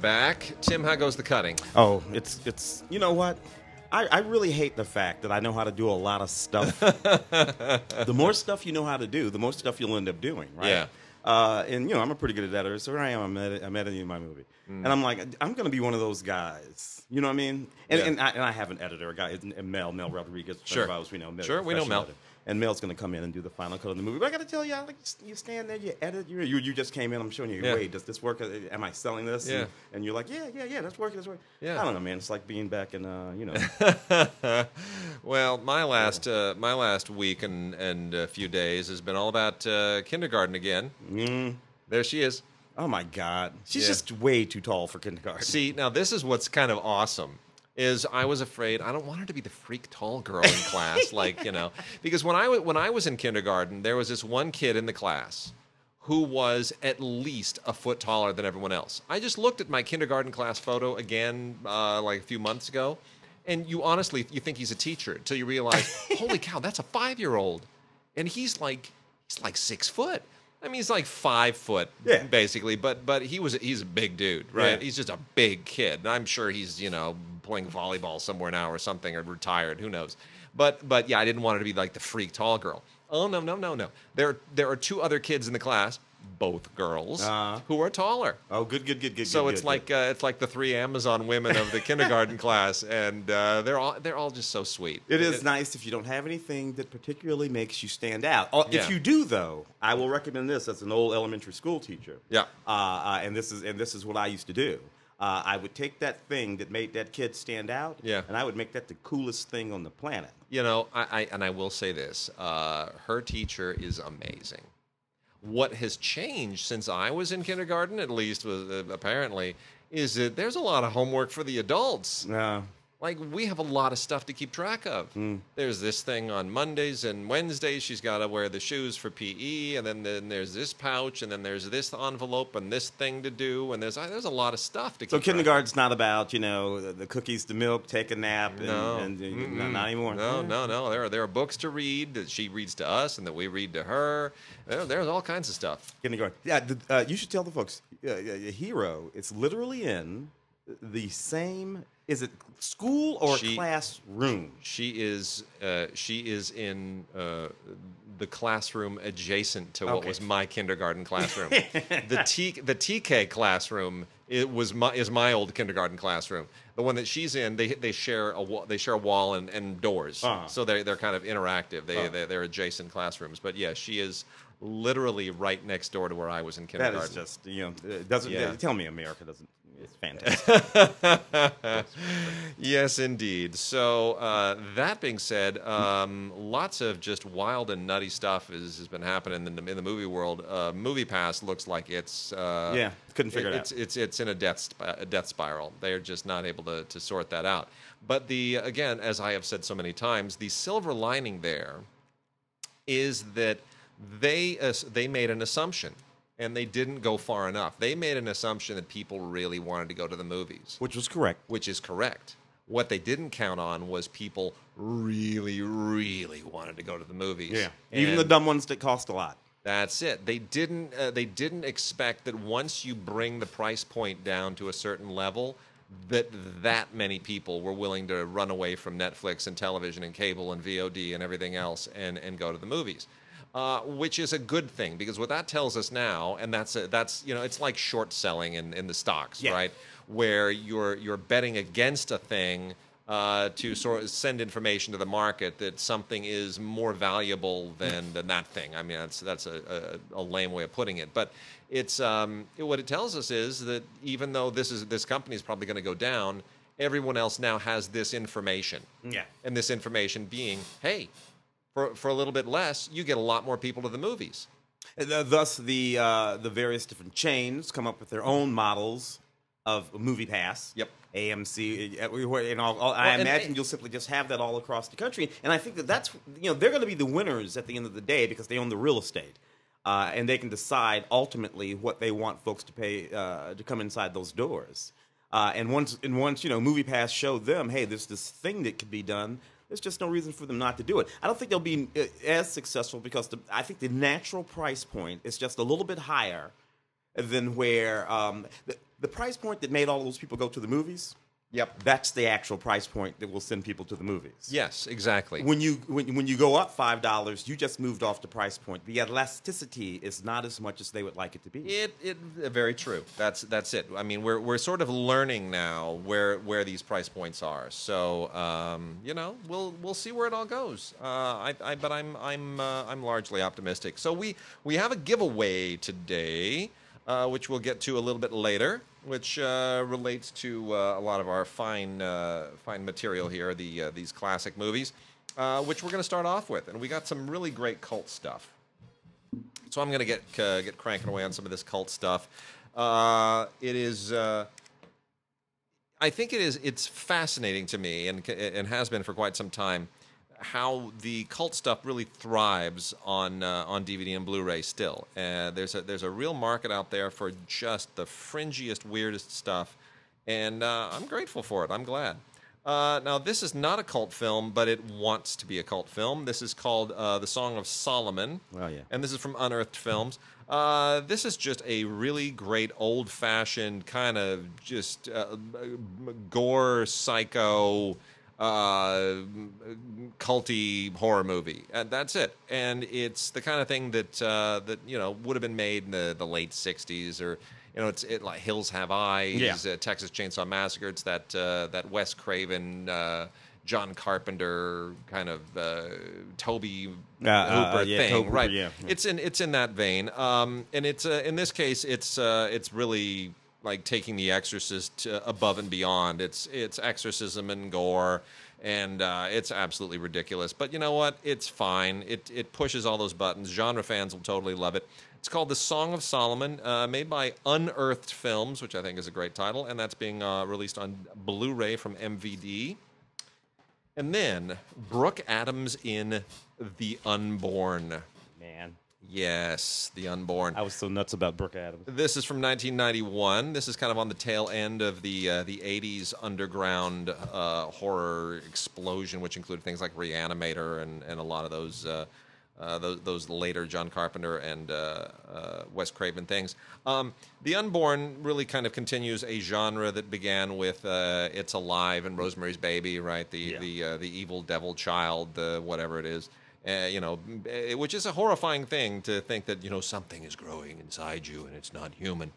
back. Tim, how goes the cutting? Oh, it's it's you know what? I, I really hate the fact that I know how to do a lot of stuff. the more stuff you know how to do, the more stuff you'll end up doing, right? Yeah. Uh, and you know, I'm a pretty good editor, so here I am. I'm, edit- I'm editing my movie, Mm. and I'm like, I'm to be one of those guys. You know what I mean? And Yeah. and, I, and I have an editor, a guy, Mel Mel Rodriguez. Sure. ours, we know. Mel, Sure, we know Mel. editor. And Mel's going to come in and do the final cut of the movie. But I got to tell you, I like you stand there, you edit, you, you you just came in. I'm showing you, Yeah. wait, does this work? Uh, Am I selling this? Yeah. And, and you're like, yeah, yeah, yeah, that's working, that's working. Yeah. I don't know, man. It's like being back in, uh, you know. well, my last uh, my last week and and a few days has been all about uh, kindergarten again. mm, There she is. oh my God, she's Yeah. just way too tall for kindergarten. See, now this is what's kind of awesome. Is I was afraid I don't want her to be the freak tall girl in class, like you know, because when I when I was in kindergarten, there was this one kid in the class who was at least a foot taller than everyone else. I just looked at my kindergarten class photo again, uh, like a few months ago, and you honestly you think he's a teacher until you realize, holy cow, that's a five year old, and he's like he's like six foot. I mean, he's like five foot, Yeah. basically. But but he was he's a big dude, right? Yeah. He's just a big kid. And I'm sure he's you know playing volleyball somewhere now or something or retired. Who knows? But but yeah, I didn't want her to be like the freak tall girl. Oh no no no no. There there are two other kids in the class, both girls, Uh-huh. who are taller. Oh, good, good, good, good. So good, it's good, like good. uh, it's like the three Amazon women of the kindergarten class, and uh, they're all they're all just so sweet. It is nice if you don't have anything that particularly makes you stand out. Uh, Yeah. If you do, though, I will recommend this as an old elementary school teacher. Yeah. Uh, uh, and this is and this is what I used to do. Uh, I would take that thing that made that kid stand out, Yeah. and I would make that the coolest thing on the planet. You know, I, I and I will say this: uh, her teacher is amazing. What has changed since I was in kindergarten, at least, was uh, apparently, is that there's a lot of homework for the adults. Uh, Like we have a lot of stuff to keep track of. There's this thing on Mondays and Wednesdays. She's got to wear the shoes for PE, and then, then there's this pouch, and then there's this envelope and this thing to do, and there's there's a lot of stuff to keep. so track of. kindergarten's not about you know the, the cookies, the milk, take a nap, and, No, and, Mm-mm. not, not anymore. No, no, no. There are there are books to read that she reads to us and that we read to her. There, there's all kinds of stuff. Kindergarten. Yeah, the, uh, you should tell the folks. Uh, uh, hero, it's literally in the same. Is it school or She- classroom? She is uh, she is in uh, the classroom adjacent to what was my kindergarten classroom. the T the TK classroom it was my, is my old kindergarten classroom. The one that she's in, they they share a wall, they share a wall and, and doors, Uh-huh. so they they're kind of interactive. They Uh-huh. they they're adjacent classrooms. But yeah, she is literally right next door to where I was in kindergarten. is just you know it doesn't Yeah. tell me America doesn't. It's fantastic. yes, indeed. So uh, that being said, um, lots of just wild and nutty stuff is, has been happening in the, in the movie world. Uh, movie Pass looks like it's uh, Yeah, couldn't figure it it's, out. It's it's in a death sp- a death spiral. They're just not able to to sort that out. But the again, as I have said so many times, the silver lining there is that they uh, they made an assumption and they didn't go far enough. They made an assumption that people really wanted to go to the movies which was correct. which is correct. What they didn't count on was people really, really wanted to go to the movies. Yeah. even the dumb ones that cost a lot. That's it. They didn't. Uh, they didn't expect that once you bring the price point down to a certain level, that that many people were willing to run away from Netflix and television and cable and VOD and everything else and and go to the movies. Uh, which is a good thing because what that tells us now, and that's a, that's you know it's like short selling in, in the stocks, Yeah. right? Where you're you're betting against a thing uh, to sort of send information to the market that something is more valuable than, than that thing. I mean, that's that's a, a, a lame way of putting it, but it's um, it- what it tells us is that even though this is this company is probably going to go down, everyone else now has this information, Yeah. and this information being, hey, for for a little bit less, you get a lot more people to the movies. And, uh, Thus, the uh, the various different chains come up with their own models of Movie Pass. Yep. AMC, we- we- and all, all, I Well, and- imagine you'll simply just have that all across the country. And I think that that's you know they're going to be the winners at the end of the day because they own the real estate, uh, and they can decide ultimately what they want folks to pay uh, to come inside those doors. Uh, and once and once you know Movie Pass showed them, hey, there's this thing that could be done. There's just no reason for them not to do it. I don't think they'll be uh, as successful because the, I think the natural price point is just a little bit higher than where um, the, the price point that made all those people go to the movies. Yep. That's the actual price point that will send people to the movies. Yes, exactly. When you when, when you go up five dollars, you just moved off the price point. The elasticity is not as much as they would like it to be. It, it very true. That's that's it. I mean, we're we're sort of learning now where where these price points are. So um, you know, we'll we'll see where it all goes. Uh, I, I but I'm I'm uh, I'm largely optimistic. So we we have a giveaway today, uh, which we'll get to a little bit later, which uh, relates to uh, a lot of our fine uh, fine material here. The uh, these classic movies, uh, which we're going to start off with, and we got some really great cult stuff. So I'm going to get get cranking away on some of this cult stuff. It is, I think it is. It's fascinating to me, and and has been for quite some time, how the cult stuff really thrives on uh, on DVD and Blu-ray. Still, uh, there's a there's a real market out there for just the fringiest, weirdest stuff, and uh, I'm grateful for it. I'm glad. Uh, now, this is not a cult film, but it wants to be a cult film. This is called uh, The Song of Solomon. Oh, yeah. And this is from Unearthed Films. Uh, this is just a really great old fashioned kind of just uh, gore, psycho, uh, culty horror movie. And that's it. And it's the kind of thing that, uh, that you know, would have been made in the, the late 60s or. You know, it's it, like Hills Have Eyes, Yeah. uh, Texas Chainsaw Massacre. It's that uh, that Wes Craven, uh, John Carpenter kind of uh, Toby Uh, uh, Hooper yeah, thing, Hooper, right? yeah, yeah. It's in it's in that vein, um, and it's uh, in this case, it's uh, it's really like taking The Exorcist above and beyond. It's it's exorcism and gore, and uh, it's absolutely ridiculous. But you know what? It's fine. It it pushes all those buttons. Genre fans will totally love it. It's called The Song of Solomon, uh, made by Unearthed Films, which I think is a great title, and that's being uh, released on Blu-ray from MVD. And then Brooke Adams in The Unborn. Man, Yes, The Unborn. I was so nuts about Brooke Adams. This is from 1991. This is kind of on the tail end of the uh, the 80s underground uh, horror explosion, which included things like Reanimator and, and a lot of those, uh, uh, those those later John Carpenter and uh, uh, Wes Craven things. Um, the Unborn really kind of continues a genre that began with uh, It's Alive and Rosemary's Baby, right? The Yeah. the uh, the evil devil child, the whatever it is. Uh, you know, eh, which is a horrifying thing to think that you know something is growing inside you and it's not human.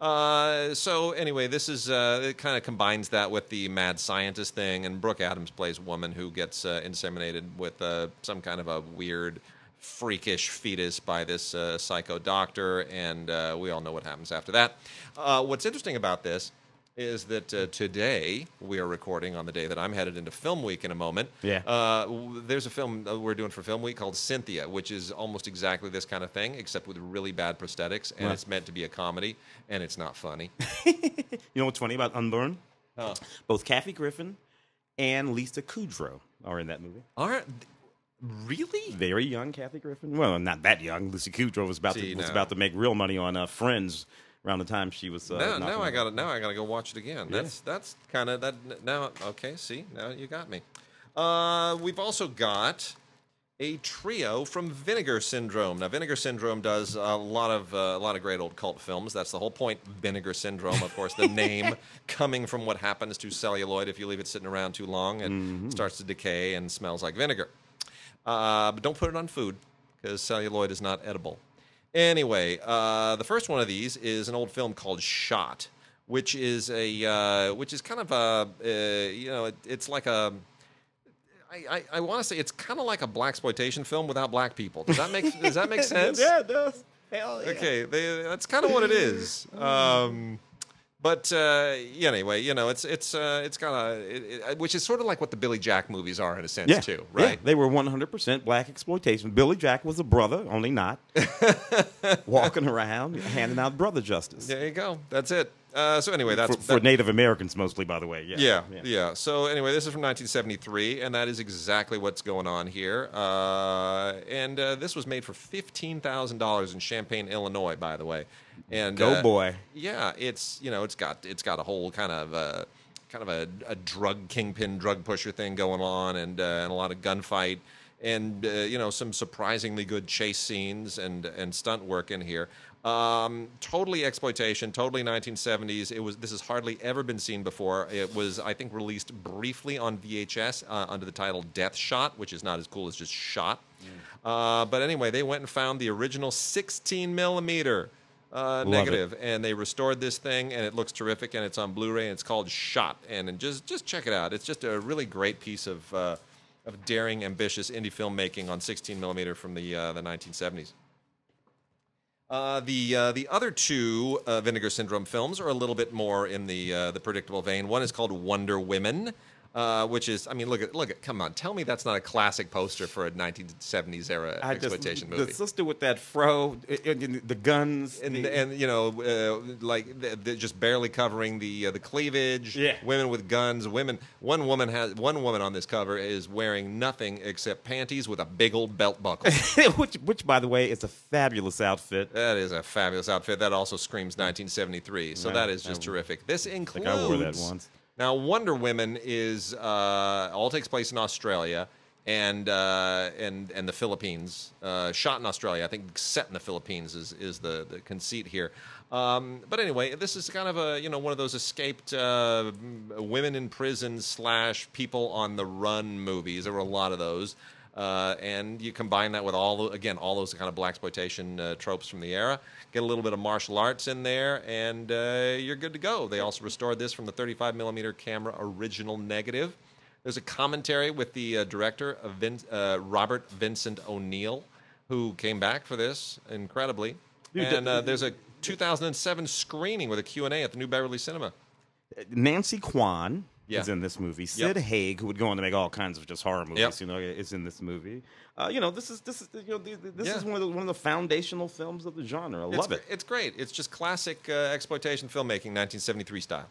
Uh, so anyway, this is uh, it. Kind of combines that with the mad scientist thing, and Brooke Adams plays a woman who gets uh, inseminated with uh, some kind of a weird, freakish fetus by this uh, psycho doctor, and uh, we all know what happens after that. Uh, what's interesting about this is that uh, today we are recording on the day that I'm headed into Film Week in a moment. Yeah. Uh, w- there's a film that we're doing for Film Week called Cynthia, which is almost exactly this kind of thing, except with really bad prosthetics, and Right. it's meant to be a comedy, and it's not funny. You know what's funny about Unborn? Both Kathy Griffin and Lisa Kudrow are in that movie. Are really? Very young Kathy Griffin. Well, not that young. Lisa Kudrow was about See, to was now- about to make real money on uh, Friends around the time she was. Uh, now, now I got to now I got to go watch it again. Yeah. That's that's kind of that now. Okay, see now you got me. Uh, we've also got a trio from Vinegar Syndrome. Now, Vinegar Syndrome does a lot of uh, a lot of great old cult films. That's the whole point. Vinegar Syndrome, of course, the name coming from what happens to celluloid if you leave it sitting around too long. It Mm-hmm. starts to decay and smells like vinegar. Uh, but don't put it on food because celluloid is not edible. Anyway, uh, the first one of these is an old film called Shot, which is a uh, which is kind of a uh, you know it, it's like a I, I, I want to say it's kind of like a black exploitation film without black people. Does that make does that make sense? yeah, it does. Hell yeah. Okay, they, that's kind of what it is. Um, but uh, yeah, anyway, you know, it's it's uh, it's got a it, it, which is sort of like what the Billy Jack movies are in a sense Yeah, too, Yeah, right? they were 100% black exploitation. Billy Jack was a brother, only not. Walking around, handing out brother justice. There you go. That's it. Uh, so anyway, that's for, for that- Native Americans mostly, by the way. Yeah, Yeah, yeah, So anyway, this is from 1973, and that is exactly what's going on here. Uh, and uh, this was made for fifteen thousand dollars in Champaign, Illinois, by the way. And Go uh, boy. Yeah, it's you know it's got it's got a whole kind of uh, kind of a, a drug kingpin, drug pusher thing going on, and uh, and a lot of gunfight. And uh, you know some surprisingly good chase scenes and and stunt work in here. Um, totally exploitation, totally 1970s. It was. This has hardly ever been seen before. It was, I think, released briefly on VHS uh, under the title Death Shot, which is not as cool as just Shot. Uh, but anyway, they went and found the original 16 millimeter uh, negative, and they restored this thing, and it looks terrific, and it's on Blu-ray, and it's called Shot, and, and just just check it out. It's just a really great piece of uh, of daring, ambitious indie filmmaking on 16 millimeter from the uh, the 1970s. Uh, the uh, the other two uh, Vinegar Syndrome films are a little bit more in the uh, the predictable vein. One is called Wonder Women, uh, which is I mean look at look at come on tell me that's not a classic poster for a 1970s era I just- exploitation the movie. sister with that fro, i- the guns, and the- and you know uh, like the, the, just barely covering the uh, the cleavage. Yeah. women with guns. Women. One woman has one woman on this cover is wearing nothing except panties with a big old belt buckle. which, which, by the way, is a fabulous outfit. That is a fabulous outfit. That also screams 1973. So that is just I- terrific. This includes. I wore that once. Now, Wonder Women is uh, all takes place in Australia and uh, and and the Philippines. Uh, shot in Australia, I think. Set in the Philippines is is the, the conceit here. Um, but anyway, this is kind of a you know one of those escaped uh, women in prison slash people on the run movies. There were a lot of those. Uh, and you combine that with all the, again all those kind of black exploitation uh, tropes from the era. Get a little bit of martial arts in there, and uh, you're good to go. They also restored this from the 35 millimeter camera original negative. There's a commentary with the uh, director of Vin- uh, Robert Vincent O'Neill, who came back for this incredibly. Dude, and uh, there's a 2007 screening with a Q&A at the New Beverly Cinema. Nancy Kwan Yeah. is in this movie. Sid Haig, who would go on to make all kinds of just horror movies, Yep. you know, is in this movie. Uh, you know, this is this is you know th- th- this Yeah. is one of the one of the foundational films of the genre. I It's, love it. It's great. It's just classic uh, exploitation filmmaking, 1973 style.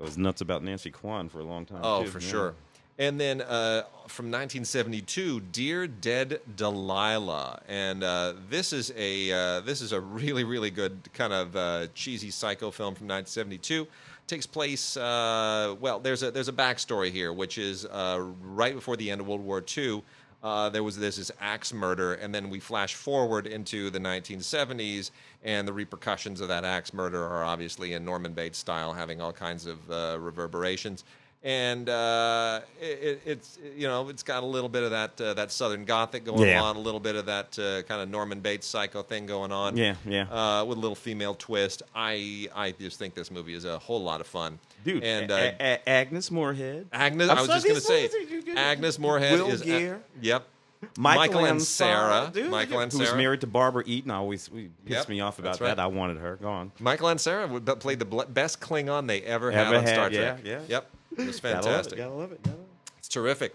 I was nuts about Nancy Kwan for a long time. Oh, too, for sure. And then uh, from 1972, Dear Dead Delilah, and uh, this is a uh, this is a really really good kind of uh, cheesy psycho film from 1972. Takes place uh, well. There's a there's a backstory here, which is uh, right before the end of World War II. Uh, there was this, this axe murder, and then we flash forward into the 1970s, and the repercussions of that axe murder are obviously in Norman Bates style, having all kinds of uh, reverberations and uh, it, it, it's you know it's got a little bit of that uh, that Southern Gothic going Yeah. on, a little bit of that uh, kind of Norman Bates psycho thing going on. Yeah, yeah. Uh, with a little female twist. I I just think this movie is a whole lot of fun, Dude, And A- uh, A- A- Agnes Moorehead, Agnes, I'm I was just going to say, movies are good. Agnes Moorehead Will is. uh, Geer. yep. Michael, Ansara. dude, Michael and who was married to Barbara Eden. Always we- pissed Yep, me off about right. that. I wanted her. Go on. Michael Ansara played the best Klingon they ever, had Ever on Star had, yeah, Trek. yeah. Yep. It was Gotta love it, fantastic. Gotta love it. Gotta love it. It's terrific.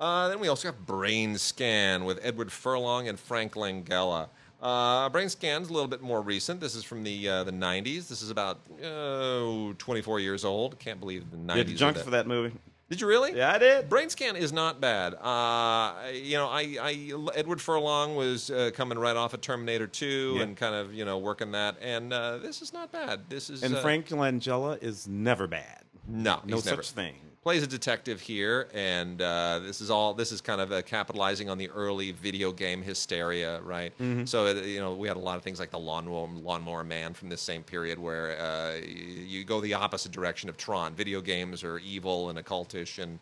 Uh, then we also have Brainscan with Edward Furlong and Frank Langella. Uh, Brainscan's a little bit more recent. This is from the uh, the 90s. This is about uh, 24 years old. Can't believe the 90s. You had the junk that- for that movie. Did you really? Yeah, I did. Brainscan is not bad. Uh, you know, I, I Edward Furlong was uh, coming right off of Terminator 2 Yeah. and kind of you know working that, and uh, this is not bad. This is And uh, Frank Langella is never bad. No, No such never, thing. plays a detective here, and uh, this is all. This is kind of uh, capitalizing on the early video game hysteria, right? Mm-hmm. So uh, you know, we had a lot of things like the lawnmower, lawnmower man from this same period, where uh, you go the opposite direction of Tron. Video games are evil and occultish, and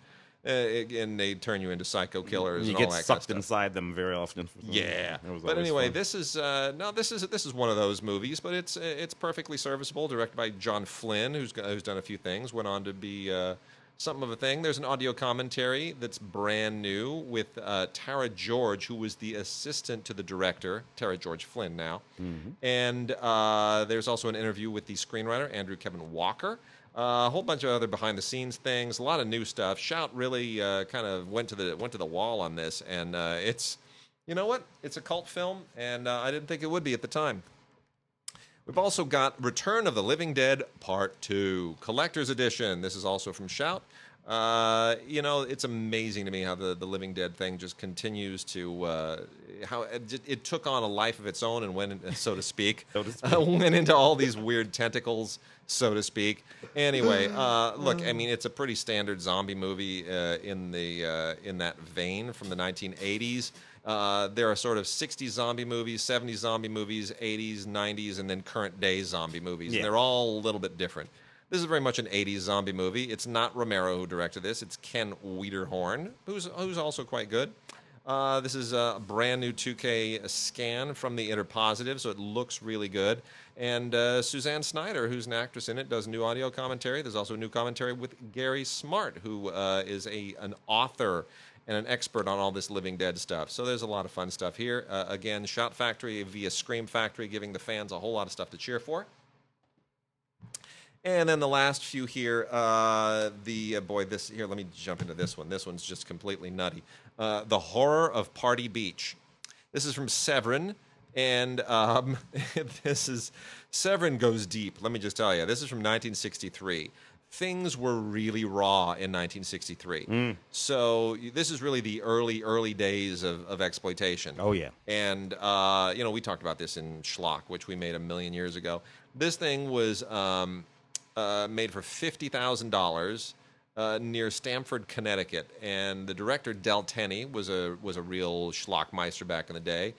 uh, and they turn you into psycho killers You and get all that kind of sucked inside them very often. Yeah, reason. It was but anyway, fun. this is uh, no, this is this is one of those movies, but it's it's perfectly serviceable. Directed by John Flynn, who's who's done a few things. Went on to be uh, something of a thing. There's an audio commentary that's brand new with uh, Tara George, who was the assistant to the director, Tara George Flynn now, and uh, there's also an interview with the screenwriter Andrew Kevin Walker. Uh, a whole bunch of other behind the scenes things, a lot of new stuff. Shout really uh, kind of went to the went to the wall on this, and uh, it's you know what? It's a cult film, and uh, I didn't think it would be at the time. We've also got Return of the Living Dead Part 2, Collector's Edition. This is also from Shout. Uh, you know, it's amazing to me how the, the Living Dead thing just continues to uh, how it, j- it took on a life of its own and went, so to speak, So to speak. uh, went into all these weird tentacles, so to speak. Anyway, uh, look, I mean, it's a pretty standard zombie movie uh, in the uh, in that vein from the 1980s. Uh, there are sort of 60s zombie movies, 70s zombie movies, 80s, 90s, and then current day zombie movies. Yeah. And they're all a little bit different. This is very much an 80s zombie movie. It's not Romero who directed this. It's Ken Wiederhorn, who's, who's also quite good. Uh, this is a brand new 2K scan from the Interpositive, so it looks really good. And uh, Suzanne Snyder, who's an actress in it, does new audio commentary. There's also a new commentary with Gary Smart, who uh, is a an author and an expert on all this Living Dead stuff. So there's a lot of fun stuff here. Uh, again, Shout Factory via Scream Factory, giving the fans a whole lot of stuff to cheer for. And then the last few here, uh, the uh, boy, this here. Let me jump into this one. This one's just completely nutty. Uh, the horror of Party Beach. This is from Severin, and um, this is Severin goes deep. Let me just tell you, this is from 1963. Things were really raw in 1963. So this is really the early, early days of, of exploitation. Oh, yeah. And uh, you know, we talked about this in Schlock, which we made a million years ago. This thing was um, uh, made for fifty thousand dollars uh, near Stamford, Connecticut, and the director Del Tenney was a was a real Schlockmeister back in the day.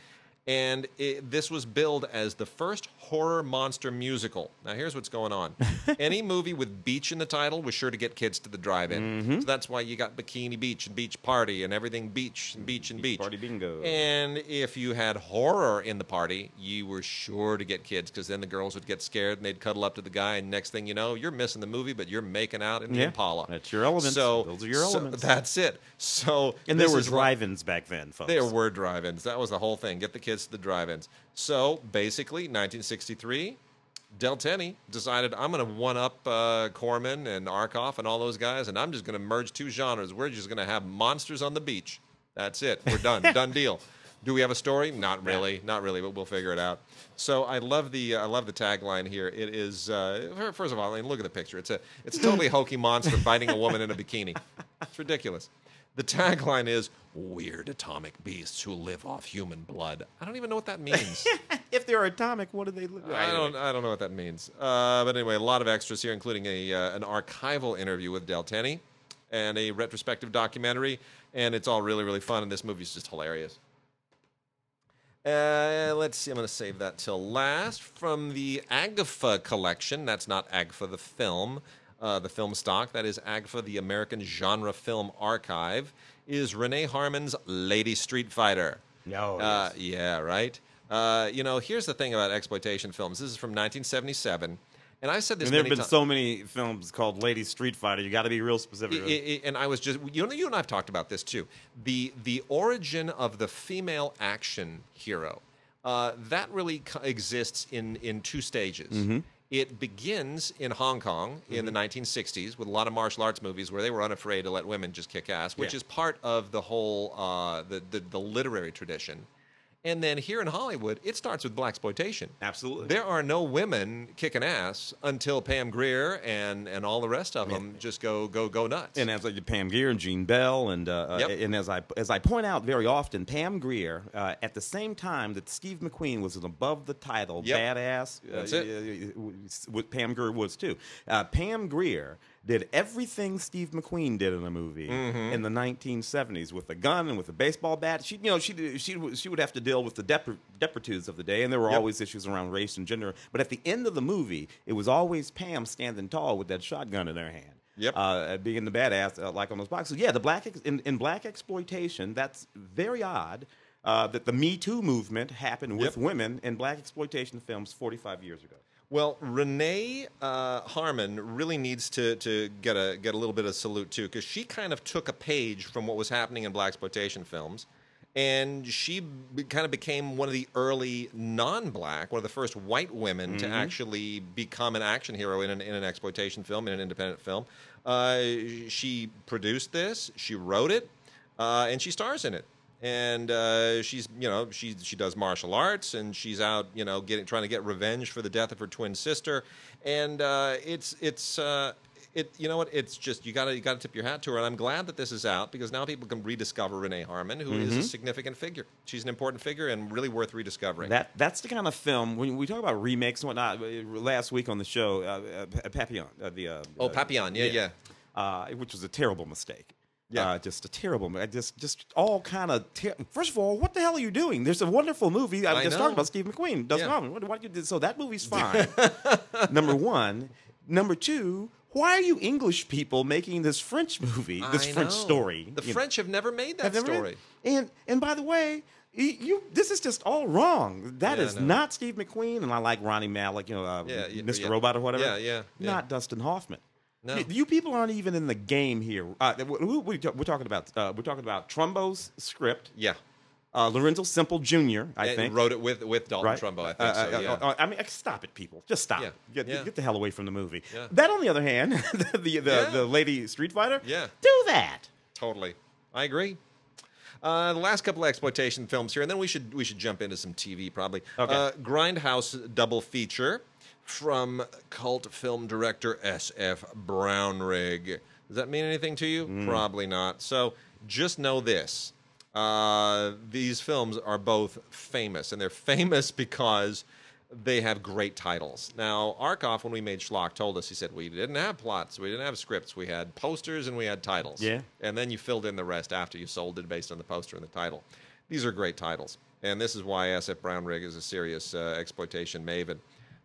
And it, this was billed as the first horror monster musical. Now, here's what's going on. Any movie with beach in the title was sure to get kids to the drive-in. Mm-hmm. So that's why you got Bikini Beach and Beach Party and everything beach and beach and beach. Party bingo. And if you had horror in the party, you were sure to get kids because then the girls would get scared and they'd cuddle up to the guy, and next thing you know, you're missing the movie, but you're making out in the Yeah, Impala. that's your elements. So Those are your so elements. that's it. So and there were drive-ins back then, folks. there were drive-ins. That was the whole thing. Get the kids to the drive-ins. So basically, 1963, Del Tenney decided I'm going to one-up uh, Corman and Arkoff and all those guys, and I'm just going to merge two genres. We're just going to have monsters on the beach. That's it. We're done. done deal. Do we have a story? Not really. Not really, but we'll figure it out. So I love the uh, I love the tagline here. It is uh, first of all, I mean, look at the picture. It's a it's a totally hokey monster biting a woman in a bikini. It's ridiculous. The tagline is "Weird atomic beasts who live off human blood." I don't even know what that means. if they're atomic, what do they live? I don't I don't know what that means. Uh, but anyway, a lot of extras here, including a uh, an archival interview with Del Tenney and a retrospective documentary, and it's all really really fun. And this movie's just hilarious. Uh, let's see. I'm going to save that till last from the AGFA collection. That's not AGFA the film, uh, the film stock. That is AGFA, the American Genre Film Archive. Is Renee Harmon's Lady Street Fighter? No. Uh, yeah, right. Uh, you know, here's the thing about exploitation films. This is from 1977, and I said this. And there have been so many films called Lady Street Fighter. You got to be real specific. I- I- and I was just you know you and I've talked about this too. The the origin of the female action hero uh, that really co- exists in in two stages. Mm-hmm. It begins in Hong Kong in the 1960s with a lot of martial arts movies where they were unafraid to let women just kick ass, which Yeah. is part of the whole uh, the, the the literary tradition. And then here in Hollywood, it starts with black exploitation. Absolutely. There are no women kicking ass until Pam Grier and, and all the rest of them just go go go nuts. and as like Pam Grier and Jeanne Bell, and uh, Yep. uh, and as I as I point out very often, Pam Grier uh, at the same time that Steve McQueen was an above the title Yep. badass. That's it. uh, What Pam Grier was too. Uh, Pam Grier did everything Steve McQueen did in a movie Mm-hmm. in the 1970s with a gun and with a baseball bat. She, you know, she she would- she would have to deal with the depretudes of the day, and there were Yep. always issues around race and gender. But at the end of the movie, it was always Pam standing tall with that shotgun in her hand Yep. uh, being the badass uh, like on those boxes. Yeah, the black ex- in, in black exploitation. That's very odd uh, that the Me Too movement happened with Yep. women in black exploitation films 45 years ago. Well, Renee uh, Harmon really needs to, to get a get a little bit of salute too, because she kind of took a page from what was happening in black exploitation films, and she be, kind of became one of the early non-black, one of the first white women to actually become an action hero in an, in an exploitation film, in an independent film. Uh, she produced this, she wrote it, uh, and she stars in it and uh, she's you know she she does martial arts and she's out you know getting trying to get revenge for the death of her twin sister. And uh, it's it's uh, it you know what? It's just you gotta you gotta tip your hat to her. And i'm glad that this is out because now people can rediscover renee harmon who is Mm-hmm. a significant figure. She's an important figure and really worth rediscovering. That that's the kind of film when we talk about remakes and whatnot. uh, Last week on the show, uh, uh, Papillon, uh, the uh, oh papillon. Yeah. yeah, uh, which was a terrible mistake. Yeah. uh, just a terrible, mi- just just all kind of. Ter- First of all, what the hell are you doing? There's a wonderful movie uh, I that's know. talking about Steve McQueen. Does Yeah. What, what you did? So that movie's fine. Number one. Number two. Why are you English people making this French movie, this I French know. story? the you know? french have never made that never- story And and by the way, you this is just all wrong. That Yeah, is I not Steve McQueen, and I like Rami Malek, you know, uh, Yeah, Mr. Robot or whatever. Yeah, yeah. Not Dustin Hoffman. No. You, you people aren't even in the game here. Uh, we ta- we're talking about uh, we're talking about Trumbo's script. yeah Uh, Lorenzo Semple Jr. I And think wrote it with with dalton right? trumbo i think Uh, so uh, yeah uh, I mean, stop it, people. Just stop. Yeah. Get, Yeah. get the hell away from the movie. Yeah. That, on the other hand, the the, the, Yeah. the lady Street Fighter. Yeah. Do that. Totally, I agree. Uh, the last couple of exploitation films here, and then we should we should jump into some TV probably. Okay. Uh, Grindhouse double feature from cult film director S.F. Brownrigg. Does that mean anything to you? Probably not. So just know this: uh, these films are both famous, and they're famous because they have great titles. Now, Arkoff, when we made Schlock, told us he said we didn't have plots, we didn't have scripts, we had posters and we had titles. Yeah. And then you filled in the rest after you sold it based on the poster and the title. These are great titles. And this is why S.F. Brownrigg is a serious uh, exploitation maven.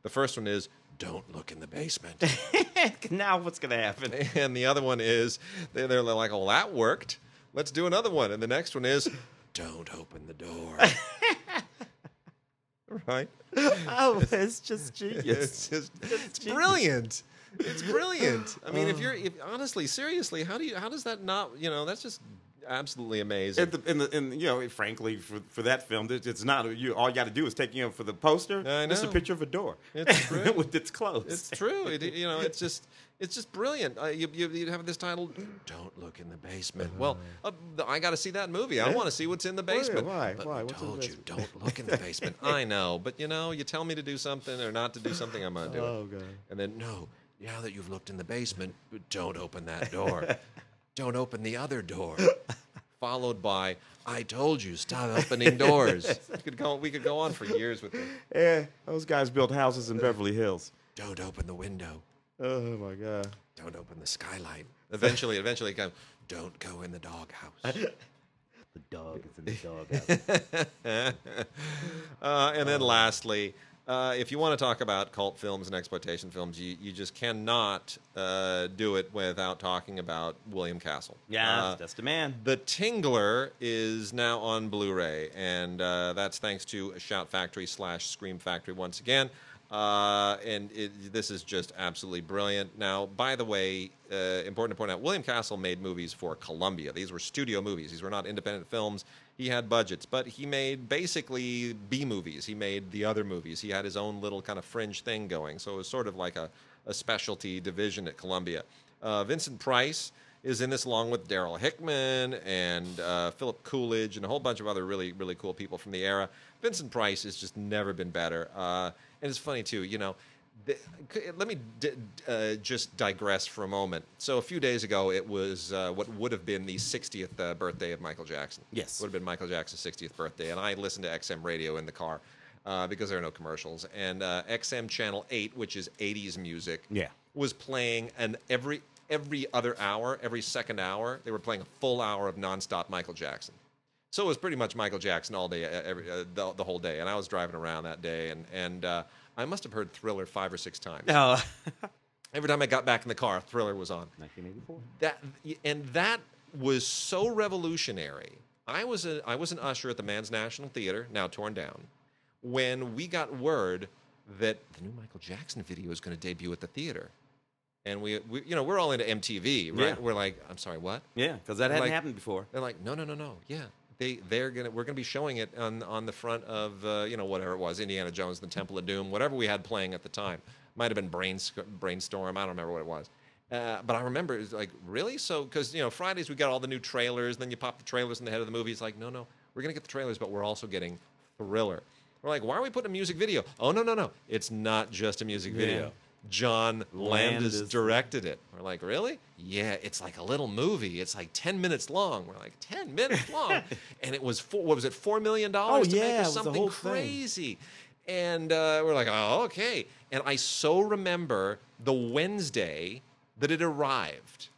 The first one is Don't Look in the Basement. now what's gonna happen? and the other one is they're, like, oh, that worked. Let's do another one. And the next one is Don't Open the Door. right? oh, it's just genius. It's just it's brilliant. It's brilliant. I mean, if oh. you're if, honestly, seriously, how do you how does that not you know that's just absolutely amazing. And, the, and, the, and you know, frankly, for, for that film, it's not you. All you got to do is take you know for the poster. I It's a picture of a door. It's true. with its closed. It's true. It, you know, it's just it's just brilliant. Uh, you, you you have this title. Don't look in the basement. Well, uh, I got to see that movie. I want to see what's in the basement. why? But Why? I What's in the told you, don't look in the basement. I know, but you know, you tell me to do something or not to do something, I'm gonna do it. Oh, God. And then no. Now that you've looked in the basement, don't open that door. don't open the other door. Followed by, I told you, stop opening doors. we could go. We could go on for years with this. Yeah, those guys built houses in Beverly Hills. Don't open the window. Oh my god. Don't open the skylight. Eventually, eventually, it comes. Don't go in the doghouse. The dog is in the doghouse. Uh, and then lastly, uh, if you want to talk about cult films and exploitation films, you, you just cannot uh, do it without talking about William Castle. yeah, Uh, that's the man. the Tingler is now on Blu-ray, and uh, that's thanks to Shout Factory slash Scream Factory once again. Uh, and it, this is just absolutely brilliant. Now, by the way, uh, important to point out, William Castle made movies for Columbia. These were studio movies. These were not independent films. He had budgets, but he made basically B movies. He made the other movies. He had his own little kind of fringe thing going. So it was sort of like a, a specialty division at Columbia. Uh, Vincent Price is in this along with Darryl Hickman and uh, Philip Coolidge and a whole bunch of other really, really cool people from the era. Vincent Price has just never been better. Uh, and it's funny, too, you know. Let me d- uh, just digress for a moment. So a few days ago, it was uh, what would have been the 60th uh, birthday of Michael Jackson. Yes. would have been Michael Jackson's 60th birthday, and I listened to XM radio in the car uh, because there are no commercials. And uh, XM Channel 8, which is 80s music, Yeah. was playing and every every other hour, every second hour, they were playing a full hour of nonstop Michael Jackson. So it was pretty much Michael Jackson all day, every, uh, the, the whole day. And I was driving around that day, and and uh, I must have heard Thriller five or six times. Oh, Every time I got back in the car, Thriller was on. 1984. That and that was so revolutionary. I was a I was an usher at the Mann's National Theater, now torn down, when we got word that the new Michael Jackson video is going to debut at the theater. And we, we, you know, we're all into MTV, right? Yeah. We're like, I'm sorry, what? Yeah, because that hadn't Like- happened before. They're like, no, no, no, no. Yeah, they they're gonna we're gonna be showing it on on the front of uh, you know whatever it was, Indiana Jones, the Temple of Doom, whatever we had playing at the time. Might have been Brain Brainstorm. I don't remember what it was. Uh, but I remember it was like, really? So, because, you know, Fridays we got all the new trailers, then you pop the trailers in the head of the movie. It's like, no, no, we're going to get the trailers, but we're also getting Thriller. We're like, why are we putting a music video? Oh, no, no, no. It's not just a music video. John Landis, Landis. directed it. We're like, really? Yeah, it's like a little movie. It's like 10 minutes long. We're like, 10 minutes long? and it was, four, what was it, Four million dollars to make yeah, or was the something whole thing. crazy. And uh, we're like, oh, okay. And I so remember the Wednesday that it arrived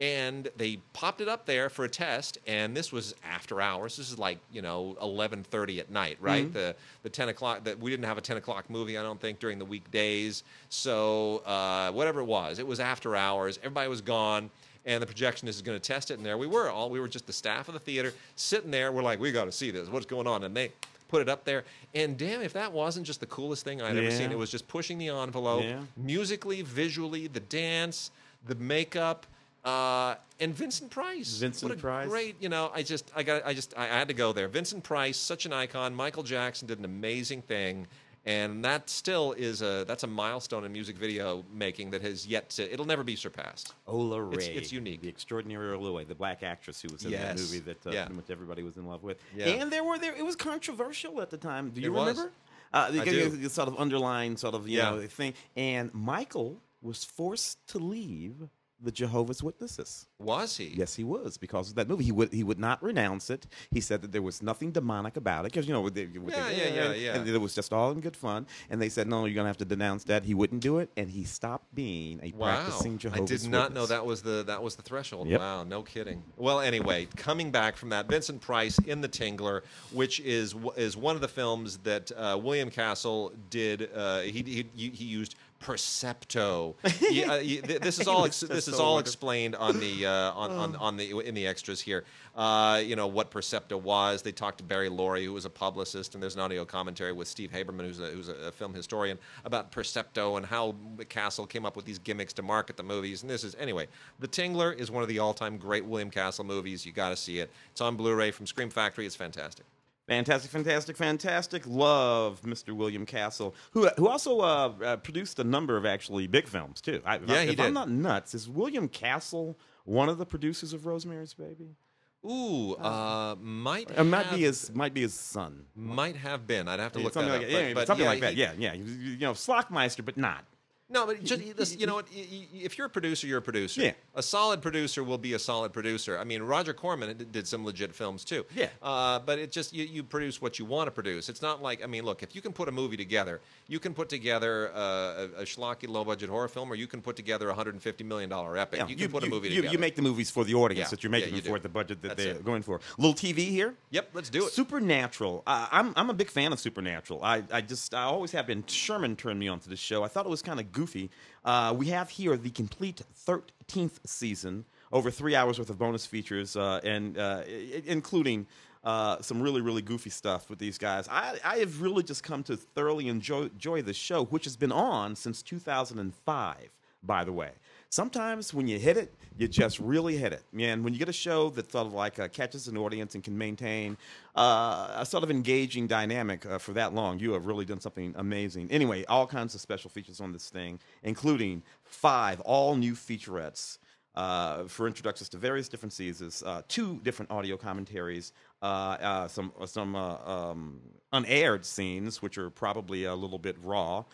and they popped it up there for a test and this was after hours. This is like you know 11.30 at night right? Mm-hmm. the the 10 o'clock that we didn't have a 10 o'clock movie i don't think during the weekdays. So uh, whatever it was it was after hours. Everybody was gone and the projectionist is going to test it and there we were all we were just the staff of the theater sitting there. We're like we got to see this. What's going on? And they put it up there. And damn if that wasn't just the coolest thing i'd ever seen it was just pushing the envelope Yeah. musically visually the dance the makeup uh, and Vincent Price. Vincent what a Price. Great, you know. I just, I got, I just, I, had to go there. Vincent Price, such an icon. Michael Jackson did an amazing thing, and that still is a, that's a milestone in music video making that has yet to. It'll never be surpassed. Ola Ray. It's- it's unique. The extraordinary Ola Ray, the black actress who was in that movie that uh, Yeah. pretty much everybody was in love with. Yeah. And there were there it was controversial at the time. Do you It remember? Uh, the, I do. the sort of underlying sort of you Yeah. know thing. And Michael was forced to leave the Jehovah's Witnesses. Was he? Yes, he was because of that movie. He would he would not renounce it. He said that there was nothing demonic about it because you know with the, with Yeah, the, yeah, yeah, yeah. and it was just all in good fun. And they said no, you're gonna have to denounce that. He wouldn't do it, and he stopped being a Wow, practicing Jehovah's. Witness. I did not know that was the that was the threshold. Yep. Wow, no kidding. Well, anyway, coming back from that, Vincent Price in The Tingler, which is is one of the films that uh, William Castle did. Uh, he, he he used Percepto. He, uh, th- this is all ex- this is so all wonderful. explained on the uh, on, on on the in the extras here. Uh, you know what Percepto was. They talked to Barry Lorie, who was a publicist, and there's an audio commentary with Steve Haberman, who's a, who's a film historian, about Percepto and how Castle came up with these gimmicks to market the movies. And this is anyway, The Tingler is one of the all-time great William Castle movies. You got to see it. It's on Blu-ray from Scream Factory. It's fantastic. Fantastic, fantastic, fantastic. Love Mr. William Castle, who who also uh, uh, produced a number of actually big films too. I, if Yeah, I, he if I'm not nuts, is William Castle one of the producers of Rosemary's Baby? Ooh, uh, might It might be his might be his son. might have been. I'd have to Yeah, look that like up. but- Yeah, but something yeah, like that. Yeah, yeah. You, you know, Schlockmeister, but not. No, but just, you know what? y- y- If you're a producer, you're a producer. Yeah. A solid producer will be a solid producer. I mean, Roger Corman did- some legit films too. Yeah. Uh, but it just you, you produce what you want to produce. It's not like I mean, look, if you can put a movie together, you can put together uh, a, a schlocky, low-budget horror film, or you can put together a 150 million dollar epic. Yeah, you can put a movie you, together. you make the movies for the audience Yeah, that you're yeah, making you them for do. the budget that That's they're it. going for. little TV here. Yep, let's do it. Supernatural. Uh, I'm I'm a big fan of Supernatural. I, I just I always have been. Sherman turned me on to this show. I thought it was kind of goofy. Uh, we have here the complete 13th season, over three hours worth of bonus features, uh, and uh, i- including. Uh, some really, really goofy stuff with these guys. I, I have really just come to thoroughly enjoy, enjoy the show, which has been on since 2005, by the way. Sometimes when you hit it, you just really hit it. And when you get a show that sort of like uh, catches an audience and can maintain uh, a sort of engaging dynamic uh, for that long, you have really done something amazing. Anyway, all kinds of special features on this thing, including five all new featurettes uh, for introductions to various different seasons, uh, two different audio commentaries, uh, some some um, unaired scenes, which are probably a little bit raw.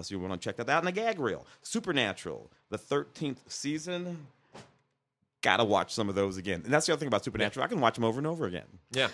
So you want to check that out. And a gag reel, Supernatural, the thirteenth season. Gotta watch some of those again. And that's the other thing about Supernatural. I can watch them over and over again. yeah,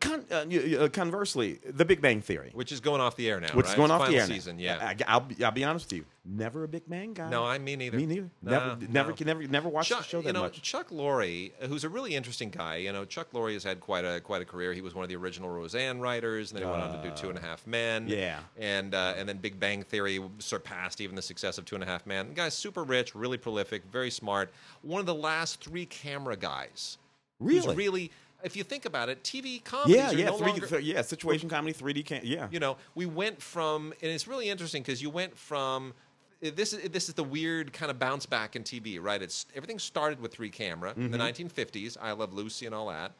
Con- uh, y- y- uh, conversely, The Big Bang Theory, which is going off the air now. which right? is going It's off the final air now. season. Yeah. I, I'll, be, I'll be honest with you. Never a Big Bang guy. no, I me neither. Me neither. No, never, no. never, never, never watched Chuck, the show that you know, much. Chuck Lorre, uh, who's a really interesting guy. You know, Chuck Lorre has had quite a quite a career. He was one of the original Roseanne writers, and then he went on to do Two and a Half Men. yeah. and uh, and then Big Bang Theory surpassed even the success of Two and a Half Men. The guy's super rich, really prolific, very smart. One of the last three camera guys. who's Really? really. If you think about it, TV comedies Yeah, yeah, no three, longer, th- yeah, situation comedy, 3D, can, yeah. you know, we went from, and it's really interesting because you went from. This is this is the weird kind of bounce back in TV, right? It's everything started with three camera in the Mm-hmm. 1950s. I Love Lucy and all that,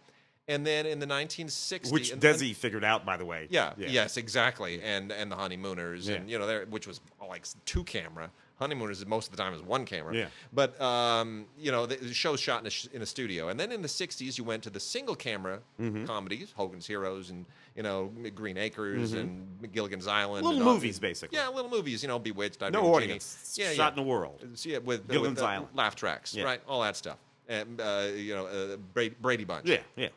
And then in the 1960s, which and- Desi figured out, by the way. yeah, Yes. Exactly. And and the honeymooners, and you know, there, which was like two camera. Honeymooners most of the time is one camera. Yeah. But um, you know, the, the show's shot in a, sh- in a studio, and then in the '60s, you went to the single camera Mm-hmm. comedies, Hogan's Heroes, and you know, Green Acres and Gilligan's Island. Mm-hmm. Little movies, basically. Yeah, little movies. You know, Bewitched. I No audience. Jeannie. Yeah, Shot yeah. in the world. Yeah, with Gilligan's with, uh, Island. laugh tracks, Yeah. right? All that stuff. And uh, you know, uh, Brady, Brady Bunch. Yeah, yeah.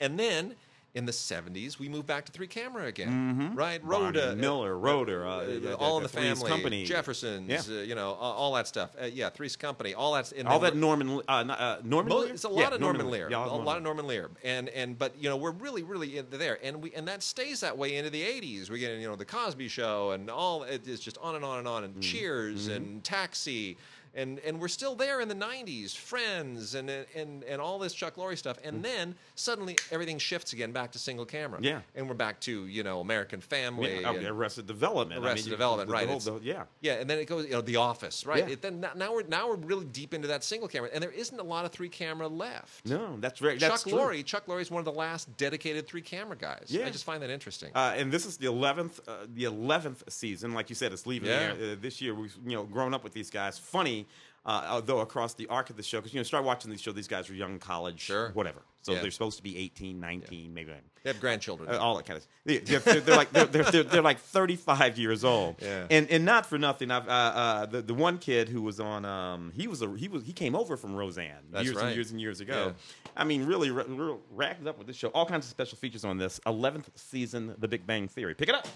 And then in the 70s, we moved back to three camera again, right? Mm-hmm. Barney Rhoda, Miller, Roder, uh, uh, yeah, all in the family, Company. Jeffersons, Yeah. uh, you know, all, all that stuff. Uh, yeah, Three's Company, all that's in All that Norman, uh, not- uh, Norman Mo- Lear? It's a Yeah, lot of Norman, Lear, Yeah, a lot of Norman Lear, and and but you know we're really really in there, and we and that stays that way into the '80s. We get you know the Cosby Show and all it is just on and on and on, Mm-hmm. and Cheers and Taxi, and and we're still there in the '90s, Friends, and and and all this Chuck Lorre stuff, and then suddenly everything shifts again back to single camera, Mm. Yeah. and we're back to you know American Family, Yeah, and- Arrested Development. I Arrested mean, you- Development, the- the right, whole- it's- the- yeah. Yeah, and then it goes, you know, The Office, right? Yeah. It, then now- we're now we're really deep into that single camera, and there isn't a lot of three camera left. No, that's very. Chuck That's true. Lorre, Chuck Lorre is one of the last dedicated three camera guys. Yeah. I just find that interesting. Uh, and this is the eleventh, uh, the eleventh season. Like you said, it's leaving Yeah. there uh, this year. We've you know grown up with these guys. Funny, uh, although across the arc of the show, because you know start watching these show, these guys are young college, Sure. whatever. So Yeah. they're supposed to be 18, 19, maybe. they have grandchildren. Uh, all that kind of they- they're, they're, they're like they're, they're, they're, they're like 35 years old Yeah. and and not for nothing I've uh, uh, the, the one kid who was on um he was a he was he came over from Roseanne That's years right. and years and years ago Yeah. I mean really real racked up with this show all kinds of special features on this 11th season The Big Bang Theory pick it up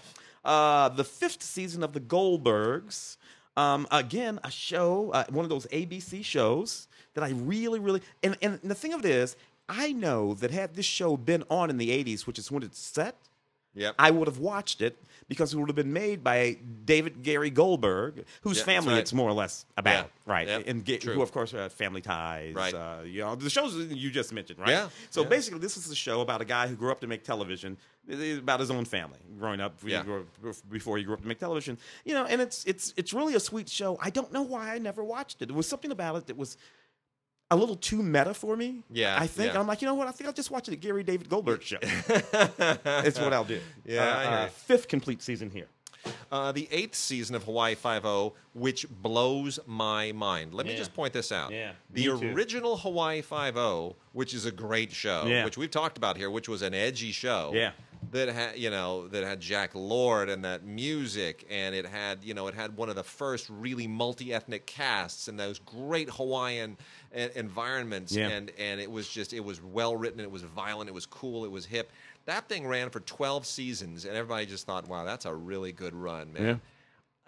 uh, the fifth season of The Goldbergs um, again a show uh, one of those ABC shows that I really really and and the thing of it is I know that had this show been on in the 80s which is when it's set yep. I would have watched it because it would have been made by David Gary Goldberg, whose that's family right. it's more or less about, Yeah, right? yeah, and true. who, of course, uh, Family Ties, Right. Uh, you know, the shows you just mentioned, right? Yeah, So yeah. basically, this is a show about a guy who grew up to make television, about his own family growing up Yeah. before he grew up to make television. You know, and it's it's it's really a sweet show. I don't know why I never watched it. There was something about it that was. A little too meta for me. Yeah, I think yeah. I'm like, you know what? I think I'll just watch the Gary David Goldberg show. It's what I'll do. Yeah, Uh, I hear uh, fifth complete season here. Uh, the eighth season of Hawaii Five O, which blows my mind. Let me just point this out. Yeah, The original Hawaii Five O, which is a great show, Yeah. which we've talked about here, which was an edgy show. Yeah. That had you know that had Jack Lord and that music and it had you know it had one of the first really multi-ethnic casts and those great Hawaiian environments Yeah. and and it was just it was well written it was violent it was cool it was hip that thing ran for 12 seasons and everybody just thought wow that's a really good run man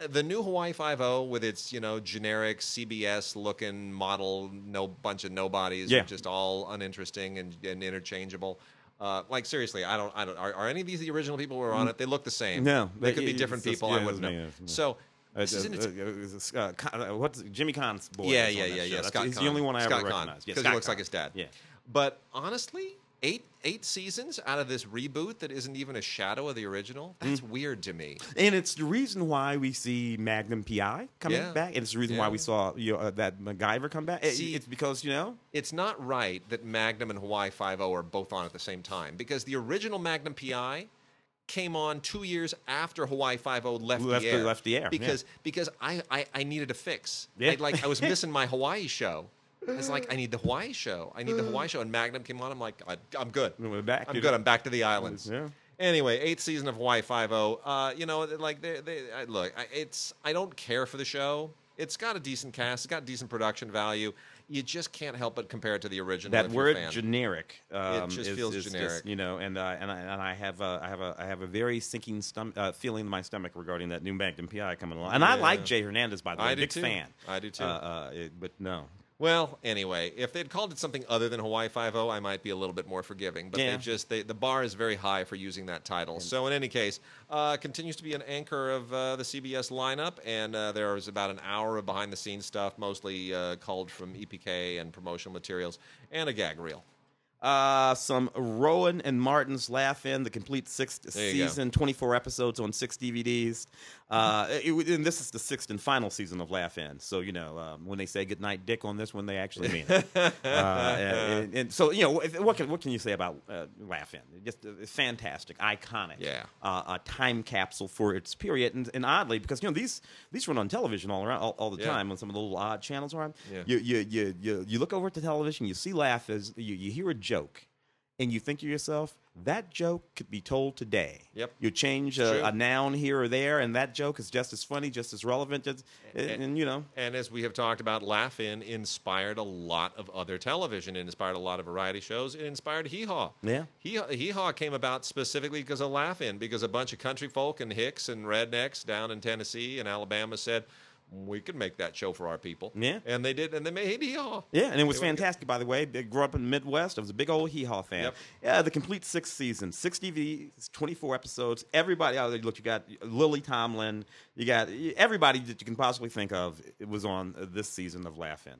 Uh, the new Hawaii Five O with its you know generic CBS looking model, no bunch of nobodies, Yeah. just all uninteresting and, and interchangeable. Uh, like seriously, I don't, I don't. Are, are any of these the original people who were on it? They look the same. No, they they- could be different just- people. yeah, I wouldn't know. So Uh, uh, uh, uh, Con- uh, what's Jimmy Caan's boy? yeah, yeah, yeah, yeah. He's Caan. the only one I Scott ever Caan, recognize. Yeah, because he looks like his dad. Yeah. But honestly, eight eight seasons out of this reboot that isn't even a shadow of the original. That's Mm. weird to me. And it's the reason why we see Magnum PI coming Yeah. back. And it's the reason why we saw you know, uh, that MacGyver come back. See- it's because you know it's not right that Magnum and Hawaii Five O are both on at the same time because the original Magnum PI came on two years after Hawaii Five O left, Left the air. left the air, because because I, I I needed a fix. Yeah. I, like I was missing my Hawaii show. It's like I need the Hawaii show. I need the Hawaii show, and Magnum came on. I'm like I, I'm good. We're back, I'm good. I'm back to the islands. Yeah. Anyway, eighth season of Hawaii Five O. Uh, you know, like they, they I, look, I, it's I don't care for the show. It's got a decent cast. It's got decent production value. You just can't help but compare it to the original. that if you're a word generic um, just is- feels is just, generic. you know and uh, and I, and I have a, I have a I have a very sinking stom- uh, feeling in my stomach regarding that new Magnum PI coming along and I like Jay Hernandez by the way I do big too. fan I do too. uh, uh, it- but no Well, anyway, if they'd called it something other than Hawaii Five O, I might be a little bit more forgiving. But Yeah. they just they, the bar is very high for using that title. So in any case, uh, continues to be an anchor of uh, the CBS lineup, and uh, there is about an hour of behind the scenes stuff, mostly uh, culled from EPK and promotional materials, and a gag reel. Uh, some Rowan and Martin's Laugh In, the complete sixth There you go. season, 24 episodes on six DVDs. Uh, it, and this is the sixth and final season of Laugh In. So, you know, um, when they say goodnight, Dick, on this one, they actually mean it. uh, and, and so, you know, what can, what can you say about uh, Laugh In? Just uh, fantastic, iconic Yeah. uh, a time capsule for its period, and, and oddly, because you know these these run on television all around all, all the Yeah. time on some of the little odd channels around. Yeah. You, you you you you look over at the television, you see laugh as you, you hear a joke, and you think to yourself, that joke could be told today. Yep. You change a, a noun here or there, and that joke is just as funny, just as relevant, just, and, And- you know. And as we have talked about, Laugh In inspired a lot of other television. It inspired a lot of variety shows. It inspired Hee Haw. Yeah. Hee Hee Haw came about specifically because of Laugh In, because a bunch of country folk and hicks and rednecks down in Tennessee and Alabama said, we could make that show for our people. Yeah. And they did, and they made Hee Haw. Yeah, and it was They fantastic, by the way. They grew up in the Midwest. I was a big old Hee Haw fan. Yep. Yeah, the complete sixth season, six DVDs, 24 episodes. Everybody out there, look, you got Lily Tomlin, you got everybody that you can possibly think of it was on uh, this season of Laugh In.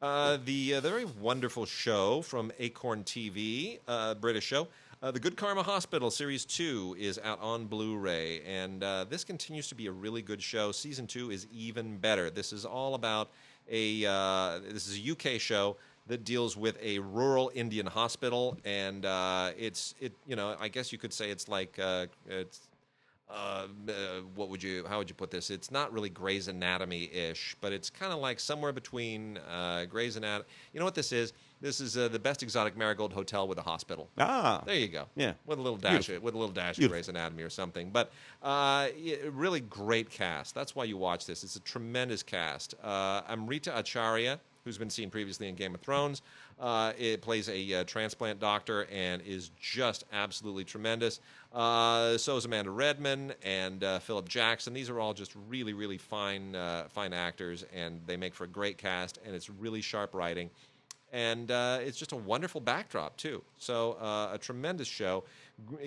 Uh, the uh, very wonderful show from Acorn TV, uh, British show, uh, the Good Karma Hospital Series Two is out on Blu-ray, and uh, this continues to be a really good show. Season two is even better. This is all about a uh, this is a UK show that deals with a rural Indian hospital, and uh, it's it you know I guess you could say it's like uh, it's uh, uh, what would you how would you put this it's not really Grey's Anatomy ish but it's kind of like somewhere between uh, Grey's Anatomy you know what this is this is uh, the best exotic marigold hotel with a hospital Ah, there you go Yeah. with a little dash with a little dash of Beautiful. Grey's Anatomy or something but uh, really great cast that's why you watch this it's a tremendous cast uh, Amrita Acharya who's been seen previously in Game of Thrones uh, it plays a uh, transplant doctor and is just absolutely tremendous. Uh, so is Amanda Redman and uh, Philip Jackson. These are all just really, really fine, uh, fine actors, and they make for a great cast. And it's really sharp writing, and uh, it's just a wonderful backdrop too. So uh, a tremendous show,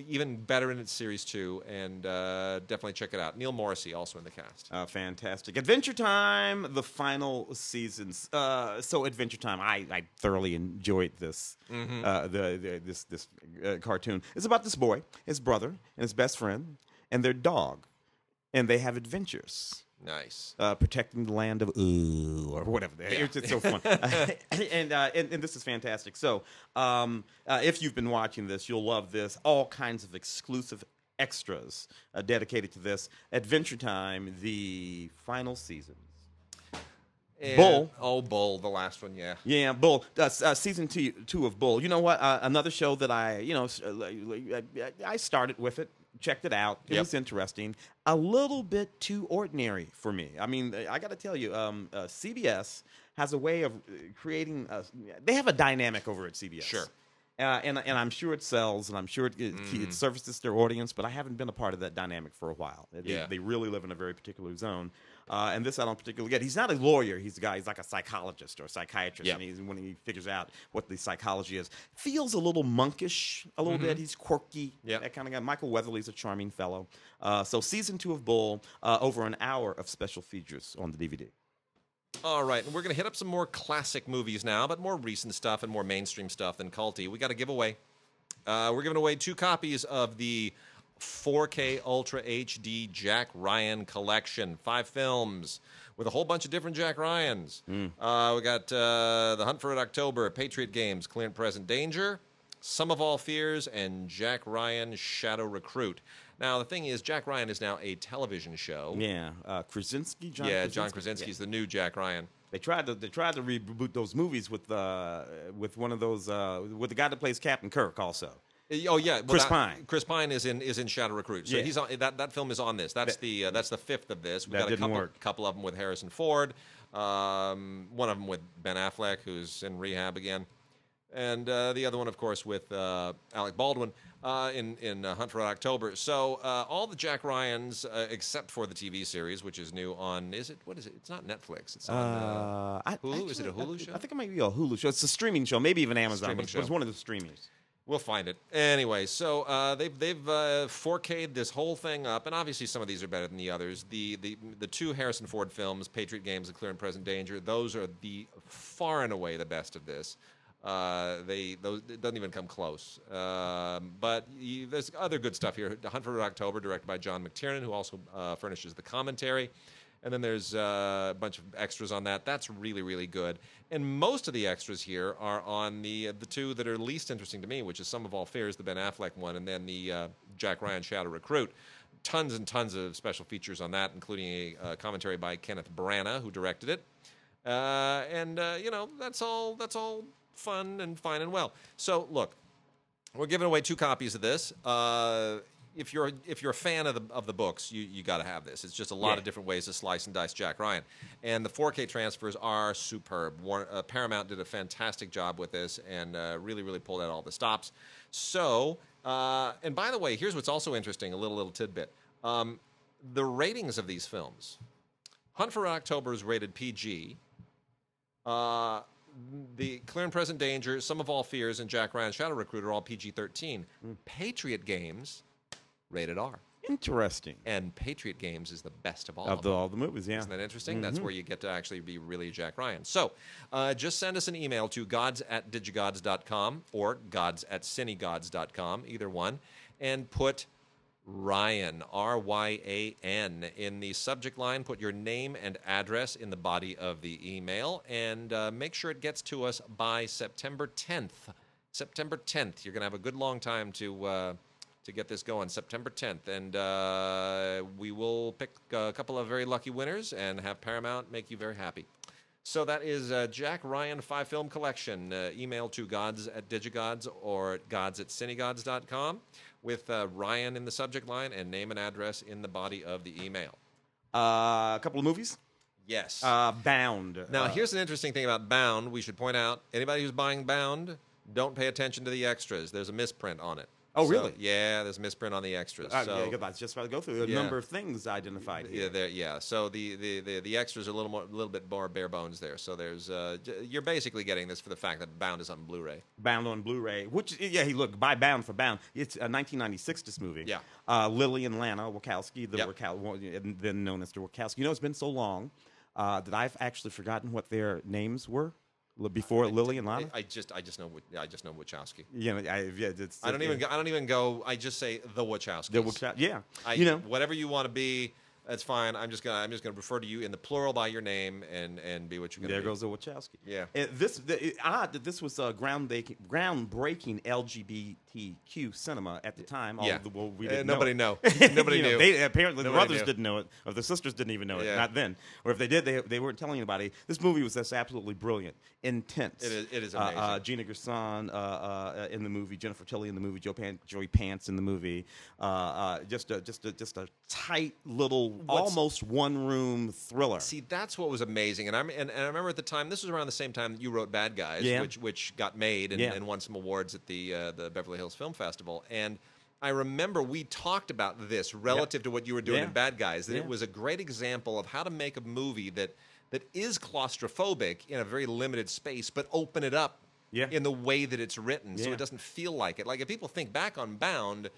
even better in its series two, and uh, definitely check it out. Neil Morrissey also in the cast. Uh, fantastic. Adventure Time, the final seasons. Uh, so Adventure Time, I, I thoroughly enjoyed this. Mm-hmm. Uh, the, the this this uh, cartoon. It's about this boy, his brother, and his best friend, and their dog, and they have adventures. Nice. Uh, protecting the land of ooh or whatever. It's just so fun, and, uh, and and this is fantastic. So, um, uh, if you've been watching this, you'll love this. All kinds of exclusive extras uh, dedicated to this Adventure Time, the final season. And- Bull. Oh, Bull, the last one, yeah. Yeah, Bull. Uh, uh, season two, two of Bull. You know what? Uh, another show that I, you know, uh, like- like, I I started with it, checked it out. It Yep. was interesting. A little bit too ordinary for me. I mean, I got to tell you, um, uh, CBS has a way of uh, creating. A, they have a dynamic over at CBS. Sure. Uh, and and I'm sure it sells, and I'm sure it, it, Mm-hmm. it services their audience. But I haven't been a part of that dynamic for a while. They, Yeah. they really live in a very particular zone, uh, and this I don't particularly get. He's not a lawyer. He's a guy. He's like a psychologist or a psychiatrist. Yeah. And he's, when he figures out what the psychology is, feels a little monkish, a little Mm-hmm. bit. He's quirky. Yeah. that kind of guy. Michael Weatherly's a charming fellow. Uh, so season two of Bull, uh, over an hour of special features on the DVD. All right, and we're going to hit up some more classic movies now, but more recent stuff and more mainstream stuff than culty. We got a giveaway. Uh, we're giving away two copies of the 4K Ultra HD Jack Ryan collection, five films with a whole bunch of different Jack Ryans. Uh, we got uh, The Hunt for Red October, Patriot Games, Clear and Present Danger, Sum of All Fears, and Jack Ryan Shadow Recruit. Now, the thing is, Jack Ryan is now a television show. Yeah, uh, Krasinski. John yeah, Krasinski. John Krasinski's the new Jack Ryan. They tried to they tried to reboot those movies with uh, with one of those uh, with the guy that plays Captain Kirk also. Oh yeah, well, Chris that- Pine. Chris Pine is in is in Shadow Recruit. So Yeah. he's on that. That film is on this. That's the uh, that's the fifth of this. We That got a couple work. couple of them with Harrison Ford. Um, one of them with Ben Affleck, who's in rehab again, and uh, the other one, of course, with uh, Alec Baldwin uh, in in uh, Hunt for October. So uh, all the Jack Ryans, uh, except for the TV series, which is new on. Is it what is it? It's not Netflix. It's on. Uh, Uh, Hulu? Is it a Hulu I- show? I think it might be a Hulu show. It's a streaming show, maybe even Amazon, Streaming but it was show. one of the streamers. We'll find it anyway. So uh, they've they've uh, 4K'd this whole thing up, and obviously some of these are better than the others. The the the two Harrison Ford films, Patriot Games and Clear and Present Danger, those are the far and away the best of this. Uh, they those it doesn't even come close. Um, but you, there's other good stuff here. The Hunt for October, directed by John McTiernan, who also uh, furnishes the commentary. And then there's uh, a bunch of extras on that. That's really, really good. And most of the extras here are on the uh, the two that are least interesting to me, which is Sum of All Fears, the Ben Affleck one, and then the uh, Jack Ryan Shadow Recruit. Tons and tons of special features on that, including a uh, commentary by Kenneth Branagh, who directed it. Uh, and uh, you know that's all that's all fun and fine and well. So look, we're giving away two copies of this. Uh, if you're if you're a fan of the of the books, you you got to have this. It's just a lot Yeah. of different ways to slice and dice Jack Ryan, and the 4K transfers are superb. Warner, uh, Paramount did a fantastic job with this and uh, really really pulled out all the stops. So, uh, and by the way, here's what's also interesting: a little little tidbit. Um, the ratings of these films. Hunt for October is rated PG. Uh, the Clear and Present Danger, Sum of All Fears, and Jack Ryan Shadow Recruit are all PG 13. Patriot Games, rated R. Interesting. And Patriot Games is the best of all Of the, all the movies, yeah. Isn't that interesting? That's where you get to actually be really Jack Ryan. So uh, just send us an email to gods at digigods.com or gods at cinegods.com, either one, and put Ryan, R Y A N, in the subject line. Put your name and address in the body of the email and uh, make sure it gets to us by September 10th. September 10th. You're going to have a good long time to. Uh, to get this going, September 10th, and uh, we will pick a couple of very lucky winners and have Paramount make you very happy. So that is uh, Jack Ryan Five Film Collection. Uh, email to gods at digigods or gods at cinegods.com with uh, Ryan in the subject line and name and address in the body of the email. Uh, a couple of movies. Yes. Uh, Bound. now, here's an interesting thing about Bound. We should point out anybody who's buying Bound, don't pay attention to the extras. There's a misprint on it. Oh, So- really? yeah, there's a misprint on the extras. Uh, so, yeah, was just about to go through a Yeah. number of things identified here. Yeah, there. Yeah. So the, the, the, the extras are a little more, a little bit more bare bones there. So there's, uh, you're basically getting this for the fact that Bound is on Blu-ray. Bound on Blu-ray, which yeah, he look buy Bound for Bound. It's a 1996 this movie. Yeah. Uh, Lily and Lana Wachowski, the Yep. Then known as the Wachowski. You know, it's been so long uh, that I've actually forgotten what their names were before Lily and Lana. I, I just, I just know, I just know Wachowski. know, I, yeah, it's, I don't even, go, I don't even go. I just say the Wachowskis. The Wachow- yeah, I, you know, whatever you want to be, that's fine. I'm just gonna, I'm just gonna refer to you in the plural by your name and and be what you're gonna there be. goes the Wachowski. Yeah. Uh, this the, it, odd that this was uh, groundbreaking, groundbreaking LGBTQ cinema at the time. Yeah. although, well, we Uh, didn't nobody know. know. Nobody You know, knew. They, apparently, the brothers knew. didn't know it, or the sisters didn't even know it. Yeah. Not then, or if they did, they they weren't telling anybody. This movie was just absolutely brilliant, intense. It is- it is Uh, uh, amazing. Gina Gershon uh, uh, in the movie, Jennifer Tilly in the movie, Joe Pan- Joey Pants in the movie. Uh, uh, just a just a just a tight little, almost one room thriller. See, that's what was amazing, and I'm and, and I remember at the time. This was around the same time that you wrote Bad Guys, Yeah. which which got made and, Yeah. and won some awards at the uh, the Beverly Hills Film Festival. And I remember we talked about this relative to what you were doing Yeah. in Bad Guys. That it was a great example of how to make a movie that that is claustrophobic in a very limited space, but open it up Yeah. in the way that it's written, so it doesn't feel like it. Like if people think back on Bound.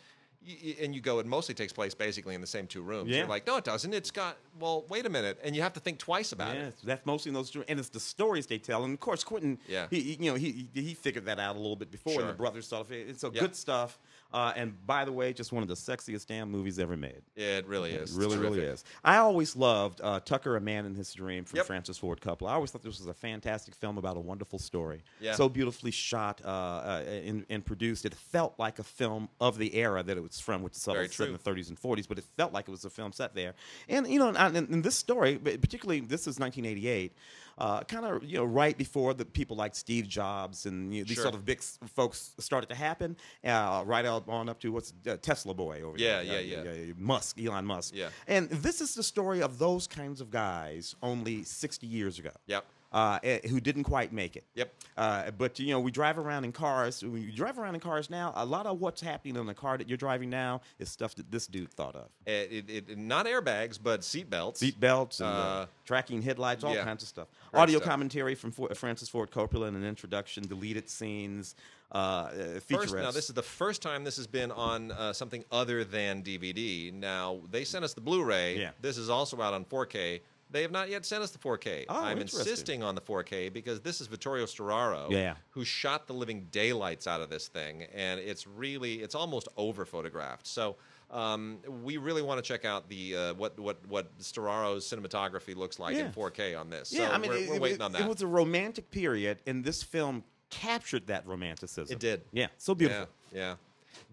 And you go, it mostly takes place basically in the same two rooms. Yeah. You're like, no, it doesn't. It's got, well, wait a minute. And you have to think twice about Yeah, it. that's mostly in those, and it's the stories they tell. And of course, Quentin, Yeah. he, you know, he he figured that out a little bit before, and the brothers stuff. It's so good stuff. Uh, and by the way, just one of the sexiest damn movies ever made. It really is. It really, It's really terrific. is. I always loved uh, Tucker, A Man in His Dream from Yep. Francis Ford Coppola. I always thought this was a fantastic film about a wonderful story. Yeah. So beautifully shot uh, uh, and, and produced. It felt like a film of the era that it was from, which is set in the 30s and 40s, but it felt like it was a film set there. And, you know, and, and this story, particularly this is 1988, uh, kind of, you know, right before the people like Steve Jobs and you know, these Sure. sort of big s- folks started to happen, uh, right on up to what's uh, Tesla Boy over there. Yeah, yeah, yeah. Musk, Elon Musk. Yeah. And this is the story of those kinds of guys only 60 years ago. Yep. Uh, eh, who didn't quite make it. Yep. Uh, but you know, we drive around in cars. When you drive around in cars now, a lot of what's happening in the car that you're driving now is stuff that this dude thought of. It, it, it- not airbags, but seat belts. Seat belts and uh, Uh, tracking headlights, all yeah. kinds of stuff. Great Audio stuff. commentary from For- Francis Ford Coppola and an introduction, deleted scenes, uh, uh, First, now this is the first time this has been on uh, something other than DVD. Now they sent us the Blu-ray. Yeah. This is also out on 4K. They have not yet sent us the 4K. Oh, I'm insisting on the 4K because this is Vittorio Storaro, Yeah. who shot the living daylights out of this thing, and it's really it's almost over photographed. So um, we really want to check out the uh, what what what Storaro's cinematography looks like in 4K on this. Yeah, so I mean, we're, it, we're it- waiting on that. it was a romantic period, and this film captured that romanticism. It did. Yeah, so beautiful. Yeah, yeah.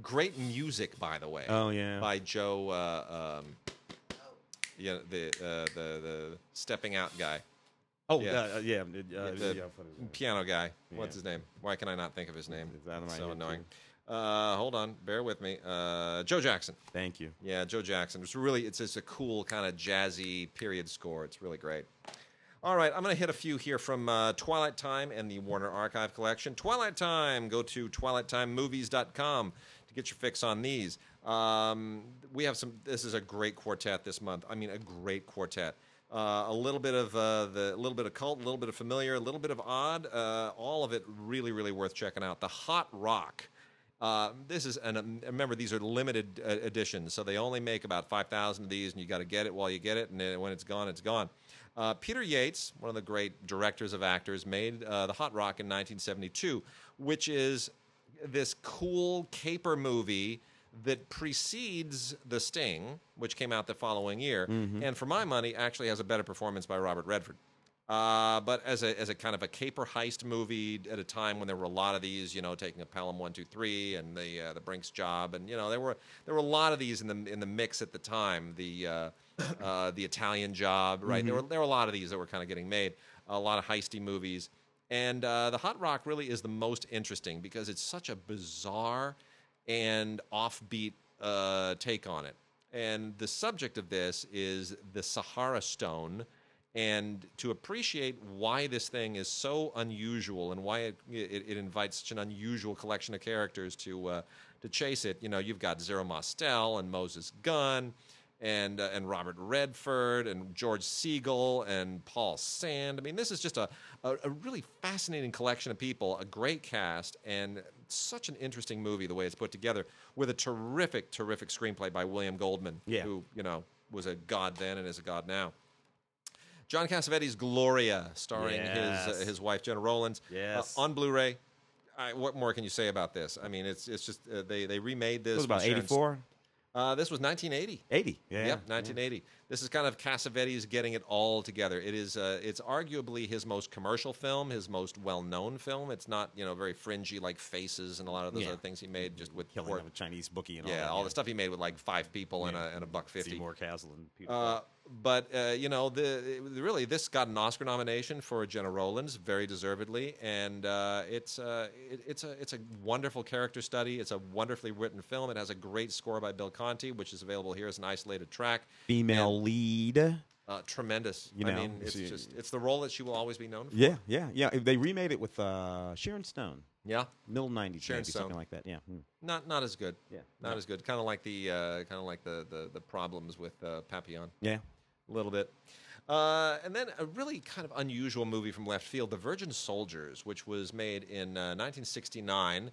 Great music, by the way. Oh, yeah. By Joe. Uh, um, yeah, the uh, the the stepping out guy, Oh, Yeah. yeah, uh, yeah, uh, the piano guy. What's his name? Why can I not think of his name? It's out of my so annoying. Uh, hold on, bear with me. Uh, Joe Jackson. Thank you. Yeah, Joe Jackson. It's really it's just a cool kind of jazzy period score. It's really great. All right, I'm going to hit a few here from uh, Twilight Time and the Warner Archive Collection. Twilight Time, go to twilightimemovies.com to get your fix on these. Um, we have some. This is a great quartet this month. I mean, a great quartet. Uh, a little bit of uh, the, a little bit of cult, a little bit of familiar, a little bit of odd. Uh, all of it really, really worth checking out. The Hot Rock. Uh, this is, and um, remember, these are limited uh, editions, so they only make about 5,000 of these, and you got to get it while you get it, and then when it's gone, it's gone. Uh, Peter Yates, one of the great directors of actors, made The Hot Rock in 1972, which is this cool caper movie that precedes The Sting, which came out the following year, and for my money, actually has a better performance by Robert Redford. Uh, but as a as a kind of a caper heist movie at a time when there were a lot of these, you know, taking a Pelham one two three and the uh, the Brinks job, and you know there were there were a lot of these in the in the mix at the time. The uh, uh, the Italian job, right? There were there were a lot of these that were kind of getting made. A lot of heisty movies, and uh, the Hot Rock really is the most interesting because it's such a bizarre and offbeat uh, take on it. And the subject of this is the Sahara Stone. And to appreciate why this thing is so unusual and why it, it, it invites such an unusual collection of characters to uh, to chase it, you know, you've got Zero Mostel and Moses Gunn and uh, and Robert Redford and George Segal and Paul Sand. I mean, this is just a, a, a really fascinating collection of people, a great cast, and such an interesting movie the way it's put together with a terrific, terrific screenplay by William Goldman, Yeah. who you know was a god then and is a god now. John Cassavetes' Gloria, starring his uh, his wife Gena Rowlands, Yes. uh, on Blu-ray. I, what more can you say about this? I mean, it's it's just uh, they they remade this. It was about 84, uh, this was 1980. 80. Yeah. Yep, 1980. This is kind of Cassavetes getting it all together. It is. Uh, it's arguably his most commercial film, his most well-known film. It's not, you know, very fringy like Faces and a lot of those Yeah. other things he made just with Killing of a Chinese bookie and all yeah, that. all the stuff he made with like five people and, a, and a buck fifty. Seymour Cassel and Peter. Uh, but uh, you know, the really this got an Oscar nomination for Gena Rowlands, very deservedly, and uh, it's uh, it, it's a it's a wonderful character study. It's a wonderfully written film. It has a great score by Bill Conti, which is available here as an isolated track. Female lead. Uh, tremendous. You I know, mean, it's she- just it's the role that she will always be known for. Yeah, yeah, yeah. They remade it with uh, Sharon Stone. Yeah, Middle 90s, Sharon maybe, something like that. Yeah. Hmm. not not as good. Yeah. not No. as good. Kind of like the uh, kind of like the, the the problems with uh, Papillon. Yeah. A little bit. Uh, and then a really kind of unusual movie from left field, The Virgin Soldiers, which was made in uh, 1969.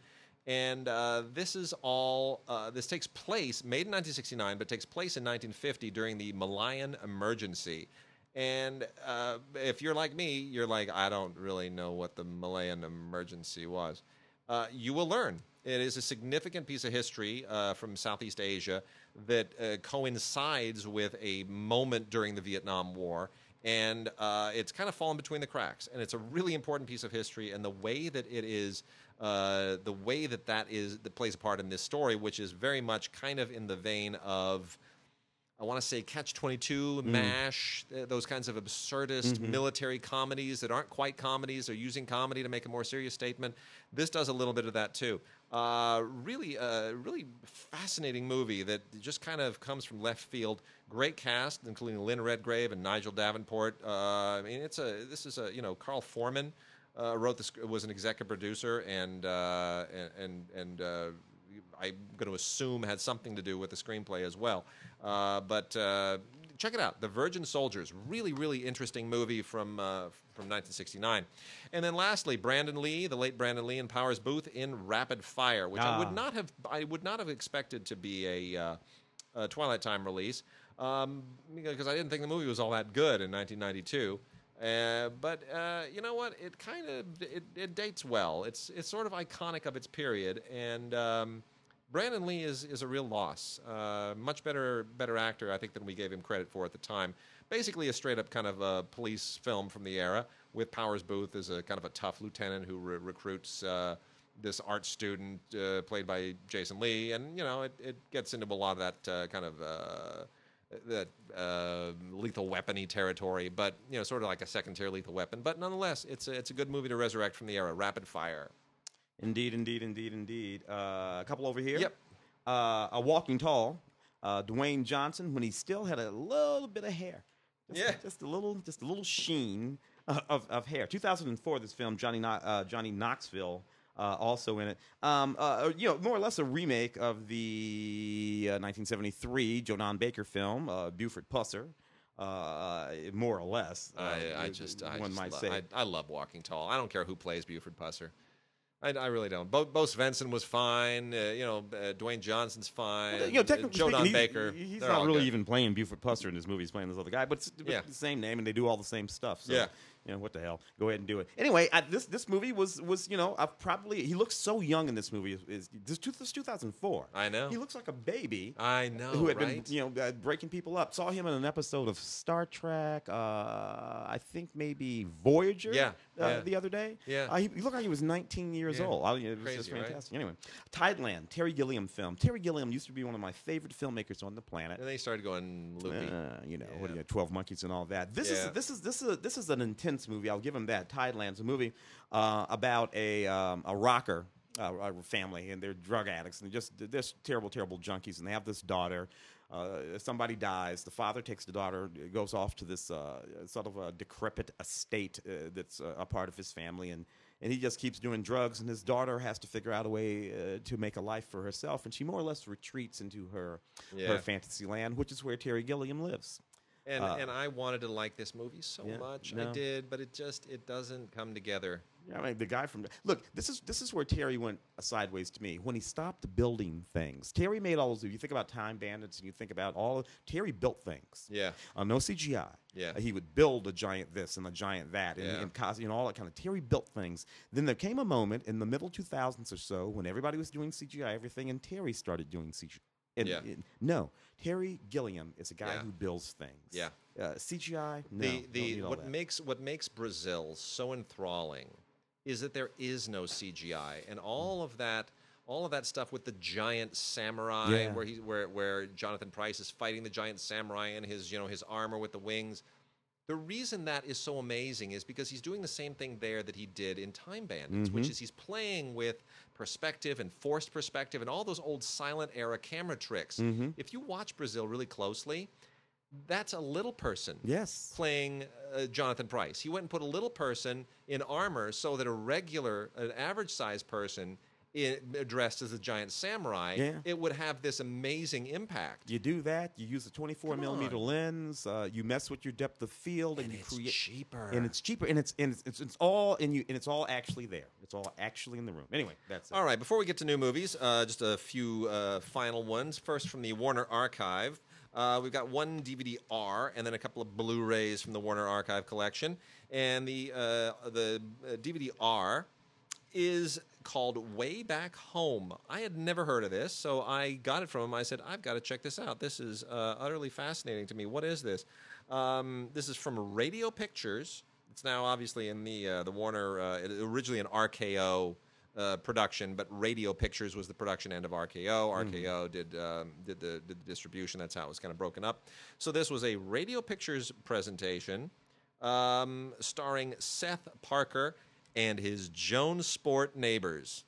And uh, this is all, uh, this takes place, made in 1969, but takes place in 1950 during the Malayan emergency. And uh, if you're like me, you're like, I don't really know what the Malayan emergency was. Uh, you will learn. It is a significant piece of history from Southeast Asia that uh, coincides with a moment during the Vietnam War. And uh, it's kind of fallen between the cracks. And it's a really important piece of history. And the way that it is, uh, the way that that is, that plays a part in this story, which is very much kind of in the vein of. I want to say Catch 22, MASH, those kinds of absurdist military comedies that aren't quite comedies. They're using comedy to make a more serious statement. This does a little bit of that too. Uh, really, uh, really fascinating movie that just kind of comes from left field. Great cast, including Lynn Redgrave and Nigel Davenport. Uh, I mean, it's a this is a you know Carl Foreman uh, wrote this was an executive producer and uh, and and. uh, I'm going to assume had something to do with the screenplay as well. But check it out, The Virgin Soldiers, really, really interesting movie from from 1969. And then lastly, Brandon Lee, the late Brandon Lee, and Powers Boothe in Rapid Fire, which I Ah. would not have I would not have expected to be a, uh, a Twilight Time release. um, because I didn't think the movie was all that good in 1992. Uh, but uh, you know what? It kind of it, it dates well. It's it's sort of iconic of its period, and um, Brandon Lee is is a real loss. Uh, much better better actor, I think, than we gave him credit for at the time. Basically, a straight up kind of a police film from the era, with Powers Boothe as a kind of a tough lieutenant who re- recruits. Uh, this art student uh, played by Jason Lee, and you know it, it gets into a lot of that uh, kind of uh, that uh, lethal weapony territory, but you know sort of like a second tier lethal weapon. But nonetheless, it's a, it's a good movie to resurrect from the era. Rapid Fire. Indeed, indeed, indeed, indeed. Uh, a couple over here. Yep. Uh, a Walking Tall, uh, Dwayne Johnson, when he still had a little bit of hair. Just, Yeah. Just a little, just a little sheen uh, of, of hair. 2004, this film, Johnny Kno- uh, Johnny Knoxville. Uh, also in it, um, uh, you know, more or less a remake of the uh, 1973 Joe Don Baker film, uh, Buford Pusser, uh, more or less. uh, I, I just I one just might lo- say. I, I love Walking Tall. I don't care who plays Buford Pusser. I, I really don't. Bo, Bo Svenson was fine. Uh, you know, uh, Dwayne Johnson's fine. Well, you know, technically Joe speaking, Baker. He's, he's not really good. even playing Buford Pusser in this movie. He's playing this other guy, but it's, Yeah. it's the same name, and they do all the same stuff. So, Yeah. you know what the hell? Go ahead and do it. Anyway, I, this this movie was was you know I've probably he looks so young in this movie. Is, is this, two, this 2004? I know. he looks like a baby. I know, who had right? been you know uh, breaking people up. Saw him in an episode of Star Trek. Uh, I think maybe Voyager. Yeah, uh, yeah. the other day. Yeah. uh, he, he looked like he was 19 years Yeah. old. I, it was Crazy, just right? fantastic. Anyway, Tideland, Terry Gilliam film. Terry Gilliam used to be one of my favorite filmmakers on the planet. And they started going loopy. Uh, you know, what do Yeah. you Twelve Monkeys and all that. This is this is this is this is an intense movie. I'll give him that. Tideland's a movie uh, about a um, a rocker. Uh, family and they're drug addicts and they're just they're just terrible, terrible junkies. And they have this daughter. Uh, somebody dies. The father takes the daughter, goes off to this uh, sort of a decrepit estate uh, that's uh, a part of his family, and and he just keeps doing drugs. And his daughter has to figure out a way uh, to make a life for herself, and she more or less retreats into her Yeah. her fantasy land, which is where Terry Gilliam lives. And Uh, and I wanted to like this movie so Yeah, much. no. I did, but it just it doesn't come together. Yeah, I mean, the guy from look. This is this is where Terry went sideways to me when he stopped building things. Terry made all those. If you think about Time Bandits and you think about all Terry built things. Yeah. Uh, no CGI. Yeah. Uh, he would build a giant this and a giant that and, Yeah. and you know all that kind of. Terry built things. Then there came a moment in the middle 2000s or so when everybody was doing CGI everything, and Terry started doing CGI. And, Yeah. and- no, Terry Gilliam is a guy Yeah. who builds things. Yeah. Uh, CGI. No. the the what that. makes what makes Brazil so enthralling is that there is no CGI and all of that all of that stuff with the giant samurai Yeah. where he where where Jonathan Pryce is fighting the giant samurai in his you know his armor with the wings. The reason that is so amazing is because he's doing the same thing there that he did in Time Bandits, which Mm-hmm. is he's playing with perspective and forced perspective and all those old silent era camera tricks. Mm-hmm. If you watch Brazil really closely, that's a little person Yes. playing uh, Jonathan Pryce. He went and put a little person in armor so that a regular, an average sized person in, dressed as a giant samurai, Yeah. it would have this amazing impact. You do that. You use a 24 Come millimeter on. lens. Uh, you mess with your depth of field, and, And you create cheaper. And it's cheaper, and it's and it's, it's, it's all and you and it's all actually there. It's all actually in the room. Anyway, that's it. All right, before we get to new movies, uh, just a few uh, final ones. First, from the Warner Archive, uh, we've got one DVD R and then a couple of Blu-rays from the Warner Archive collection. And the uh, the uh, DVD R is called Way Back Home. I had never heard of this, so I got it from him. I said, I've got to check this out. This is uh, utterly fascinating to me. What is this? Um, this is from Radio Pictures. It's now obviously in the uh, the Warner, uh, originally an RKO uh, production, but Radio Pictures was the production end of RKO. RKO did um, did the did the distribution. That's how it was kind of broken up. So this was a Radio Pictures presentation um, starring Seth Parker and his Jonesport neighbors.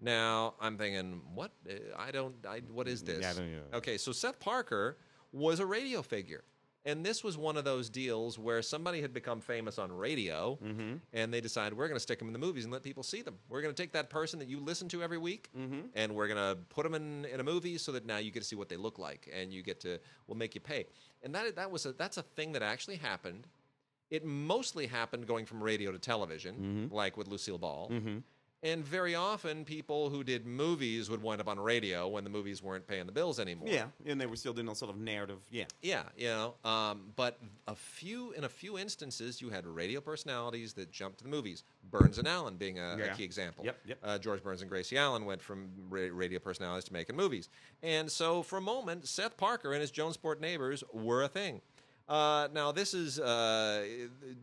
Now I'm thinking, what? Uh, I don't. I, what is this? Yeah, I don't know. Okay, so Seth Parker was a radio figure. And this was one of those deals where somebody had become famous on radio, Mm-hmm. and they decided we're going to stick them in the movies and let people see them. We're going to take that person that you listen to every week, Mm-hmm. and we're going to put them in, in a movie so that now you get to see what they look like, and you get to we'll make you pay. And that that was a, that's a thing that actually happened. It mostly happened going from radio to television, Mm-hmm. like with Lucille Ball. And very often, people who did movies would wind up on radio when the movies weren't paying the bills anymore. Yeah, and they were still doing a sort of narrative. Yeah. Yeah, you know, um, but a few in a few instances, you had radio personalities that jumped to the movies. Burns and Allen being a, a key example. Yep, yep. Uh, George Burns and Gracie Allen went from ra- radio personalities to making movies, and so for a moment, Seth Parker and his Jonesport neighbors were a thing. Uh, now this is uh,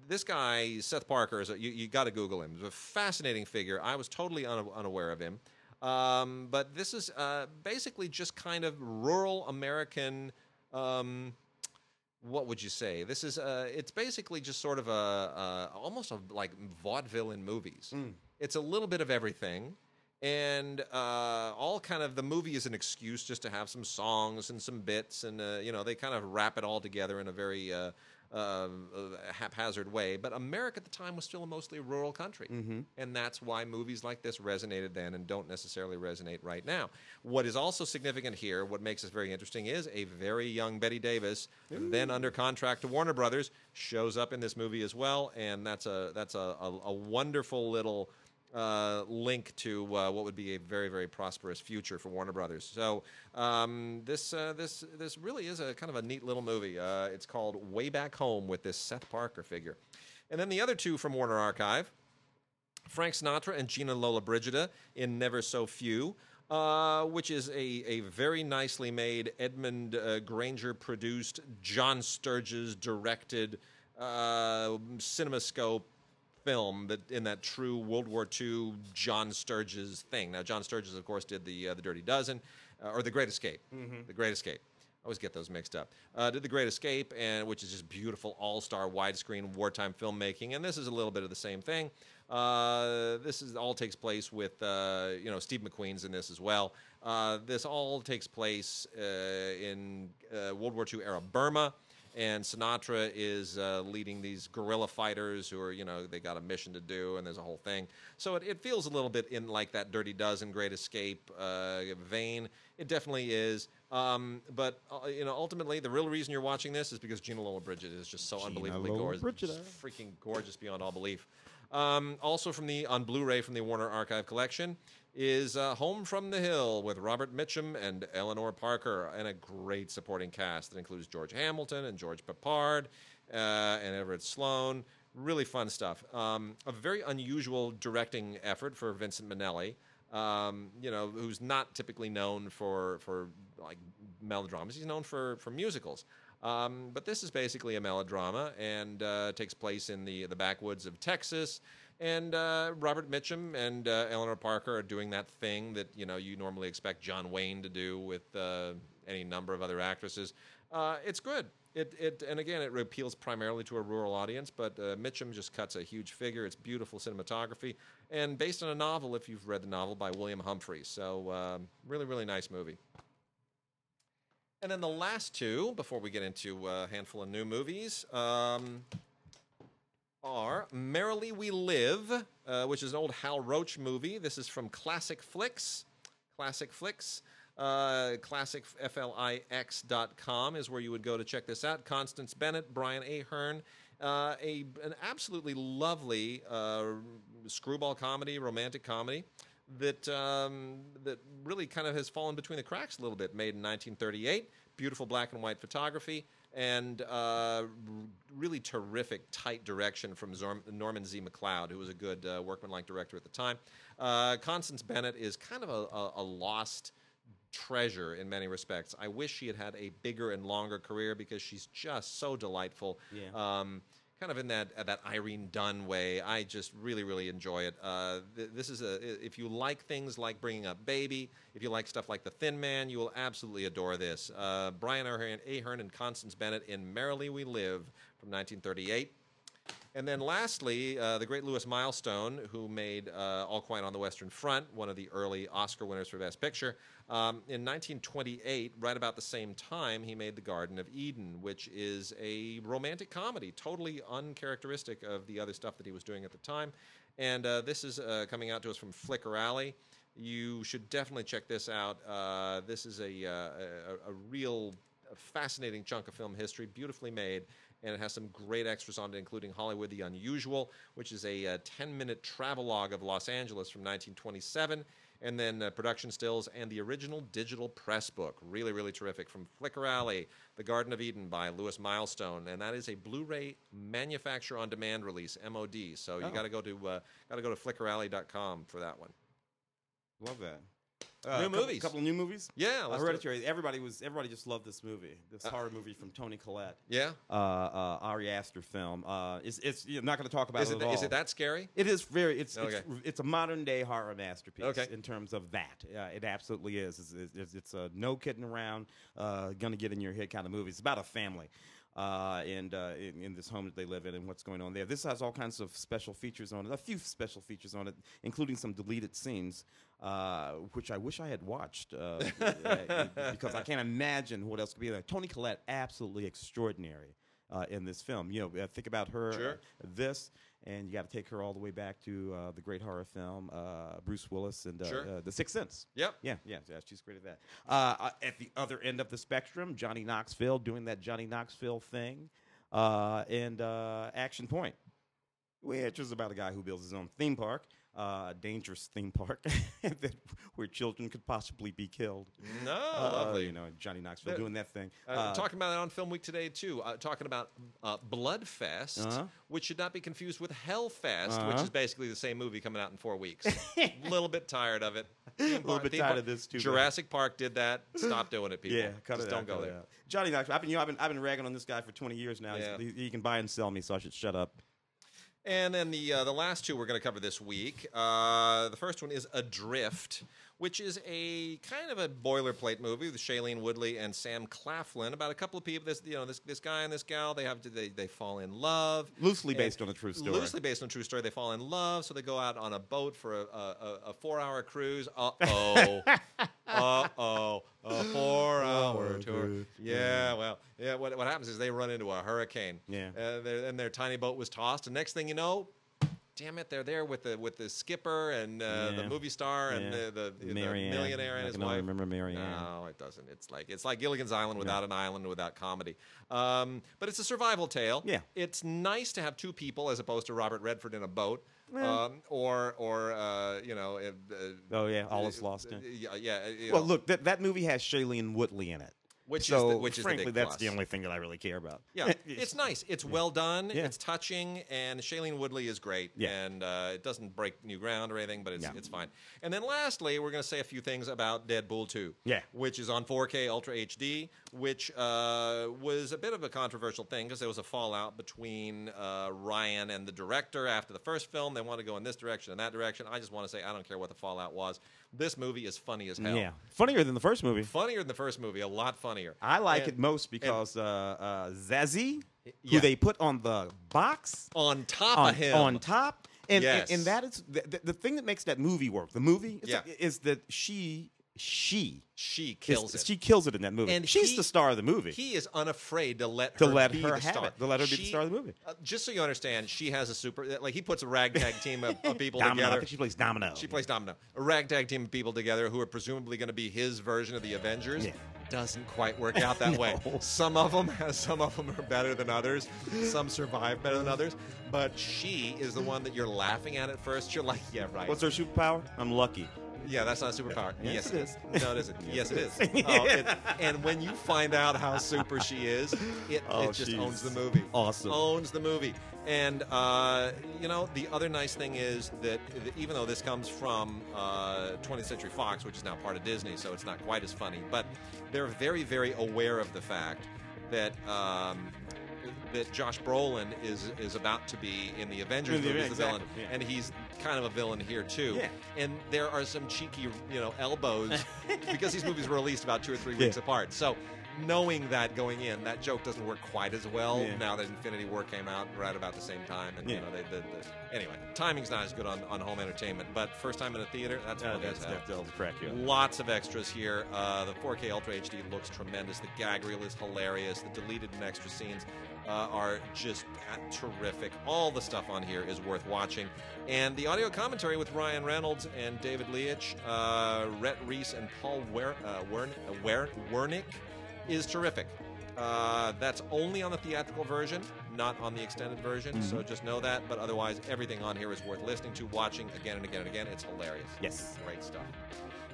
this guy Seth Parker is a, you, you got to Google him. He's a fascinating figure. I was totally una- unaware of him. Um, but this is uh, basically just kind of rural American. Um, what would you say? This is uh, it's basically just sort of a, a almost a, like vaudeville in movies. It's a little bit of everything, and uh, all kind of the movie is an excuse just to have some songs and some bits, and uh, you know they kind of wrap it all together in a very uh, uh, haphazard way. But America at the time was still a mostly rural country, and that's why movies like this resonated then and don't necessarily resonate right now. What is also significant here, what makes this very interesting, is a very young Bette Davis, then under contract to Warner Brothers, shows up in this movie as well, and that's a that's a, a, a wonderful little uh, link to uh, what would be a very very prosperous future for Warner Brothers. So um, this uh, this this really is a kind of a neat little movie. Uh, it's called Way Back Home with this Seth Parker figure, and then the other two from Warner Archive. Frank Sinatra and Gina Lollobrigida in Never So Few, uh, which is a, a very nicely made Edmund Grainger produced, John Sturges directed uh, CinemaScope film that in that true World War II John Sturges thing. Now, John Sturges, of course, did the uh, the Dirty Dozen uh, or the Great Escape. The Great Escape. I always get those mixed up. Uh, did the Great Escape, and which is just beautiful all-star widescreen wartime filmmaking, and this is a little bit of the same thing. Uh, this is all takes place with uh, you know Steve McQueen's in this as well. Uh, this all takes place uh, in uh, World War II era Burma and Sinatra is uh, leading these guerrilla fighters who are, you know, they got a mission to do, and there's a whole thing. So it, it feels a little bit in like that Dirty Dozen, Great Escape uh, vein. It definitely is. Um, but uh, you know, ultimately, the real reason you're watching this is because Gina Lola Bridget is just so unbelievably Lola gorgeous, Brigida. freaking gorgeous beyond all belief. Um, also from the on Blu-ray from the Warner Archive collection is uh, Home from the Hill with Robert Mitchum and Eleanor Parker, and a great supporting cast that includes George Hamilton and George Peppard uh, and Everett Sloane. Really fun stuff. Um, a very unusual directing effort for Vincent Minnelli. Um, you know, who's not typically known for for like melodramas. He's known for for musicals. Um, but this is basically a melodrama and uh, takes place in the the backwoods of Texas. And uh, Robert Mitchum and uh, Eleanor Parker are doing that thing that you know you normally expect John Wayne to do with uh, any number of other actresses. Uh, it's good. It, it and again it appeals primarily to a rural audience, but uh, Mitchum just cuts a huge figure. It's beautiful cinematography and based on a novel, if you've read the novel by William Humphreys. So um, really, really nice movie. And then the last two, before we get into a handful of new movies, um, are Merrily We Live, uh, which is an old Hal Roach movie. This is from Classic Flicks. Classic Flicks. Uh, classicflix.com is where you would go to check this out. Constance Bennett, Brian Aherne, uh, a an absolutely lovely uh, screwball comedy, romantic comedy that um, that really kind of has fallen between the cracks a little bit. Made in 1938, beautiful black and white photography, and uh, really terrific tight direction from Zorm- Norman Z. McLeod, who was a good uh, workmanlike director at the time. Uh, Constance Bennett is kind of a, a, a lost treasure in many respects. I wish she had had a bigger and longer career because she's just so delightful. Yeah. Um, kind of in that uh, that Irene Dunne way. I just really really enjoy it. Uh, th- this is a if you like things like bringing up baby, if you like stuff like The Thin Man, you will absolutely adore this. Uh, Brian Aherne, Aherne and Constance Bennett in Merrily We Live from 1938. And then lastly, uh, the great Lewis Milestone, who made uh, All Quiet on the Western Front, one of the early Oscar winners for Best Picture. Um, in 1928, right about the same time, he made The Garden of Eden, which is a romantic comedy, totally uncharacteristic of the other stuff that he was doing at the time. And uh, this is uh, coming out to us from Flicker Alley. You should definitely check this out. Uh, this is a, uh, a, a real fascinating chunk of film history, beautifully made, and it has some great extras on it, including Hollywood the Unusual, which is a 10 minute travelogue of Los Angeles from 1927 and then uh, production stills and the original digital press book. Really, really terrific. From Flicker Alley, The Garden of Eden by Lewis Milestone, and that is a Blu-ray manufacturer on demand release (MOD). So you Oh. got to go to uh, got to go to flickeralley.com for that one. Love that. New a couple, movies. A couple of new movies. Yeah, let's do it. Hereditary. Everybody was. Everybody just loved this movie. This horror movie from Toni Collette. Yeah, Uh, uh, Ari Aster film. Uh, it's. It's. You're not going to talk about is it, it at all. is it that scary? It is very. It's Okay. it's, it's a modern day horror masterpiece. Okay. In terms of that, uh, it absolutely is. It's, it's, it's, a no kidding around, uh, gonna get in your head kind of movie. It's about a family, uh, and uh, in, in this home that they live in, and what's going on there. This has all kinds of special features on it. A few special features on it, including some deleted scenes, uh, which I wish I had watched uh, because I can't imagine what else could be there. Toni Collette, absolutely extraordinary. Uh, in this film, you know, uh, think about her, Sure. uh, this, and you got to take her all the way back to uh, the great horror film, uh, Bruce Willis and uh, Sure. uh, The Sixth Sense. Yep. Yeah, yeah, yeah, she's great at that. At the other end of the spectrum, Johnny Knoxville doing that Johnny Knoxville thing, uh, and uh, Action Point, which is about a guy who builds his own theme park, uh, a dangerous theme park that, where children could possibly be killed. No, Uh, lovely. You know, Johnny Knoxville The- doing that thing. Uh, Uh, talking about it on Film Week today too. Uh, talking about uh, Bloodfest, Uh-huh. which should not be confused with Hellfest, which Uh-huh. is basically the same movie coming out in four weeks. A little bit tired of it. A little bit tired of this, too. Jurassic Park did that. Stop doing it, people. Yeah, cut Just it don't out, go cut it there. Johnny Knoxville. I've been, you know, I've been, I've been ragging on this guy for 20 years now. Yeah. He, he can buy and sell me, so I should shut up. And then the uh, the last two we're going to cover this week. Uh, the first one is Adrift, which is a kind of a boilerplate movie with Shailene Woodley and Sam Claflin about a couple of people. This you know this this guy and this gal they have to, they they fall in love. Loosely based on a true story. Loosely based on a true story. They fall in love, so they go out on a boat for a, a, a- four hour cruise. Uh oh. uh oh. A four hour tour. Yeah, well, yeah. What, what happens is they run into a hurricane. Yeah. Uh, and their tiny boat was tossed. And next thing you know, damn it, they're there with the with the skipper and uh, the movie star and Yeah. the, the, the millionaire and I his can only wife. remember Mary Ann. No, it doesn't. It's like it's like Gilligan's Island without an island without comedy. Um, but it's a survival tale. Yeah. It's nice to have two people as opposed to Robert Redford in a boat. Um, or, or uh, you know, uh, Oh, yeah, All Is Lost, Uh, yeah. yeah, yeah. you Well, know. look, that, that movie has Shailene Woodley in it. Which is the- which is the frankly, big that's plus. the only thing that I really care about. Yeah, it's nice. It's well done. Yeah. It's touching, and Shailene Woodley is great. Yeah. and uh, it doesn't break new ground or anything, but it's Yeah. it's fine. And then lastly, we're going to say a few things about Deadpool 2. Yeah. which is on 4K Ultra HD, which uh, was a bit of a controversial thing because there was a fallout between uh, Ryan and the director after the first film. They want to go in this direction and that direction. I just want to say I don't care what the fallout was. This movie is funny as hell. Yeah. Funnier than the first movie. Funnier than the first movie, a lot funnier. I like And it most because uh, uh, Zazie, who they put on the box, on top on, of him. on top. And, Yes. and, and that is the, the, thing that makes that movie work. The movie is, Yeah. is that she she she is- kills it. She kills it in that movie. And she's he- the star of the movie. He is unafraid to let To her let be her the have star. it, to let her be the star of the movie. uh, just so you understand, she has a super like he puts a ragtag team of, of people Domino. Together. she plays Domino. She plays Domino. A ragtag team of people together who are presumably going to be his version of the Avengers. Yeah. Doesn't quite work out that way. Some of them, some of them are better than others. Some survive better than others. But she is the one that you're laughing at at first. You're like, yeah, right. What's her superpower? I'm lucky. Yeah, that's not a superpower. Yes, Yes, it is. is. No, it isn't. yes, it is. Oh, it- and when you find out how super she is, it, Oh, it just owns the movie. awesome. Owns the movie. And, uh, you know, the other nice thing is that that even though this comes from uh, 20th Century Fox, which is now part of Disney, so it's not quite as funny, but they're very, very aware of the fact that. Um, that Josh Brolin is is about to be in the Avengers In the- movie as the villain, yeah. and he's kind of a villain here too. Yeah. And there are some cheeky, you know, elbows because these movies were released about two or three weeks Yeah. apart. So knowing that going in, that joke doesn't work quite as well Yeah. now that Infinity War came out right about the same time. And Yeah. you know, they, the, the, anyway, timing's not as good on, on home entertainment, but first time in a theater, that's Uh, fun that's as hell. that's that'll crack you. Lots of extras here. Uh, the 4K Ultra HD looks tremendous. The gag reel is hilarious. The deleted and extra scenes uh, are just terrific. All the stuff on here is worth watching. And the audio commentary with Ryan Reynolds and David Leitch, uh, Rhett Reese, and Paul Wer- uh, Wern- Wer- Wernick is terrific. Uh, that's only on the theatrical version, not on the extended version. So just know that. But otherwise, everything on here is worth listening to, watching again and again and again. It's hilarious. Yes. Great stuff.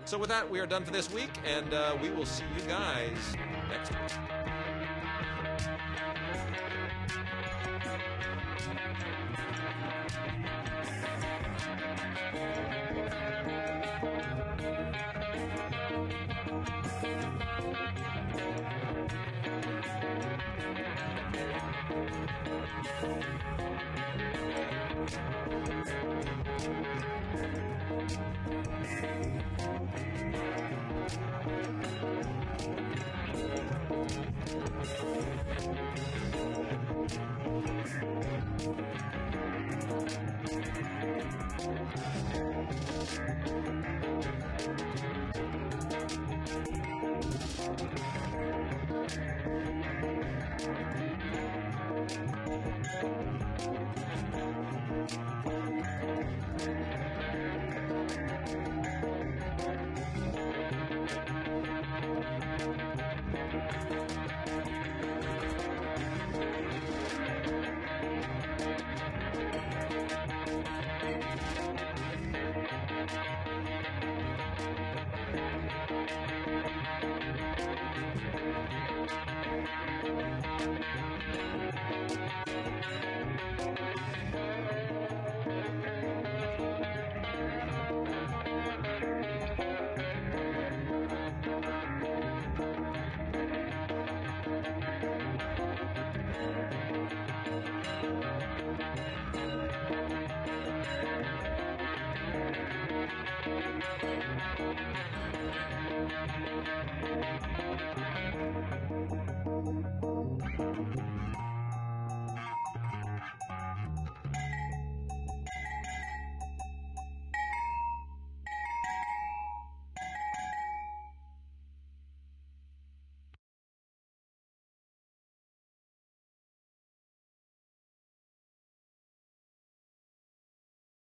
So with that, we are done for this week, and uh, we will see you guys next week. Thank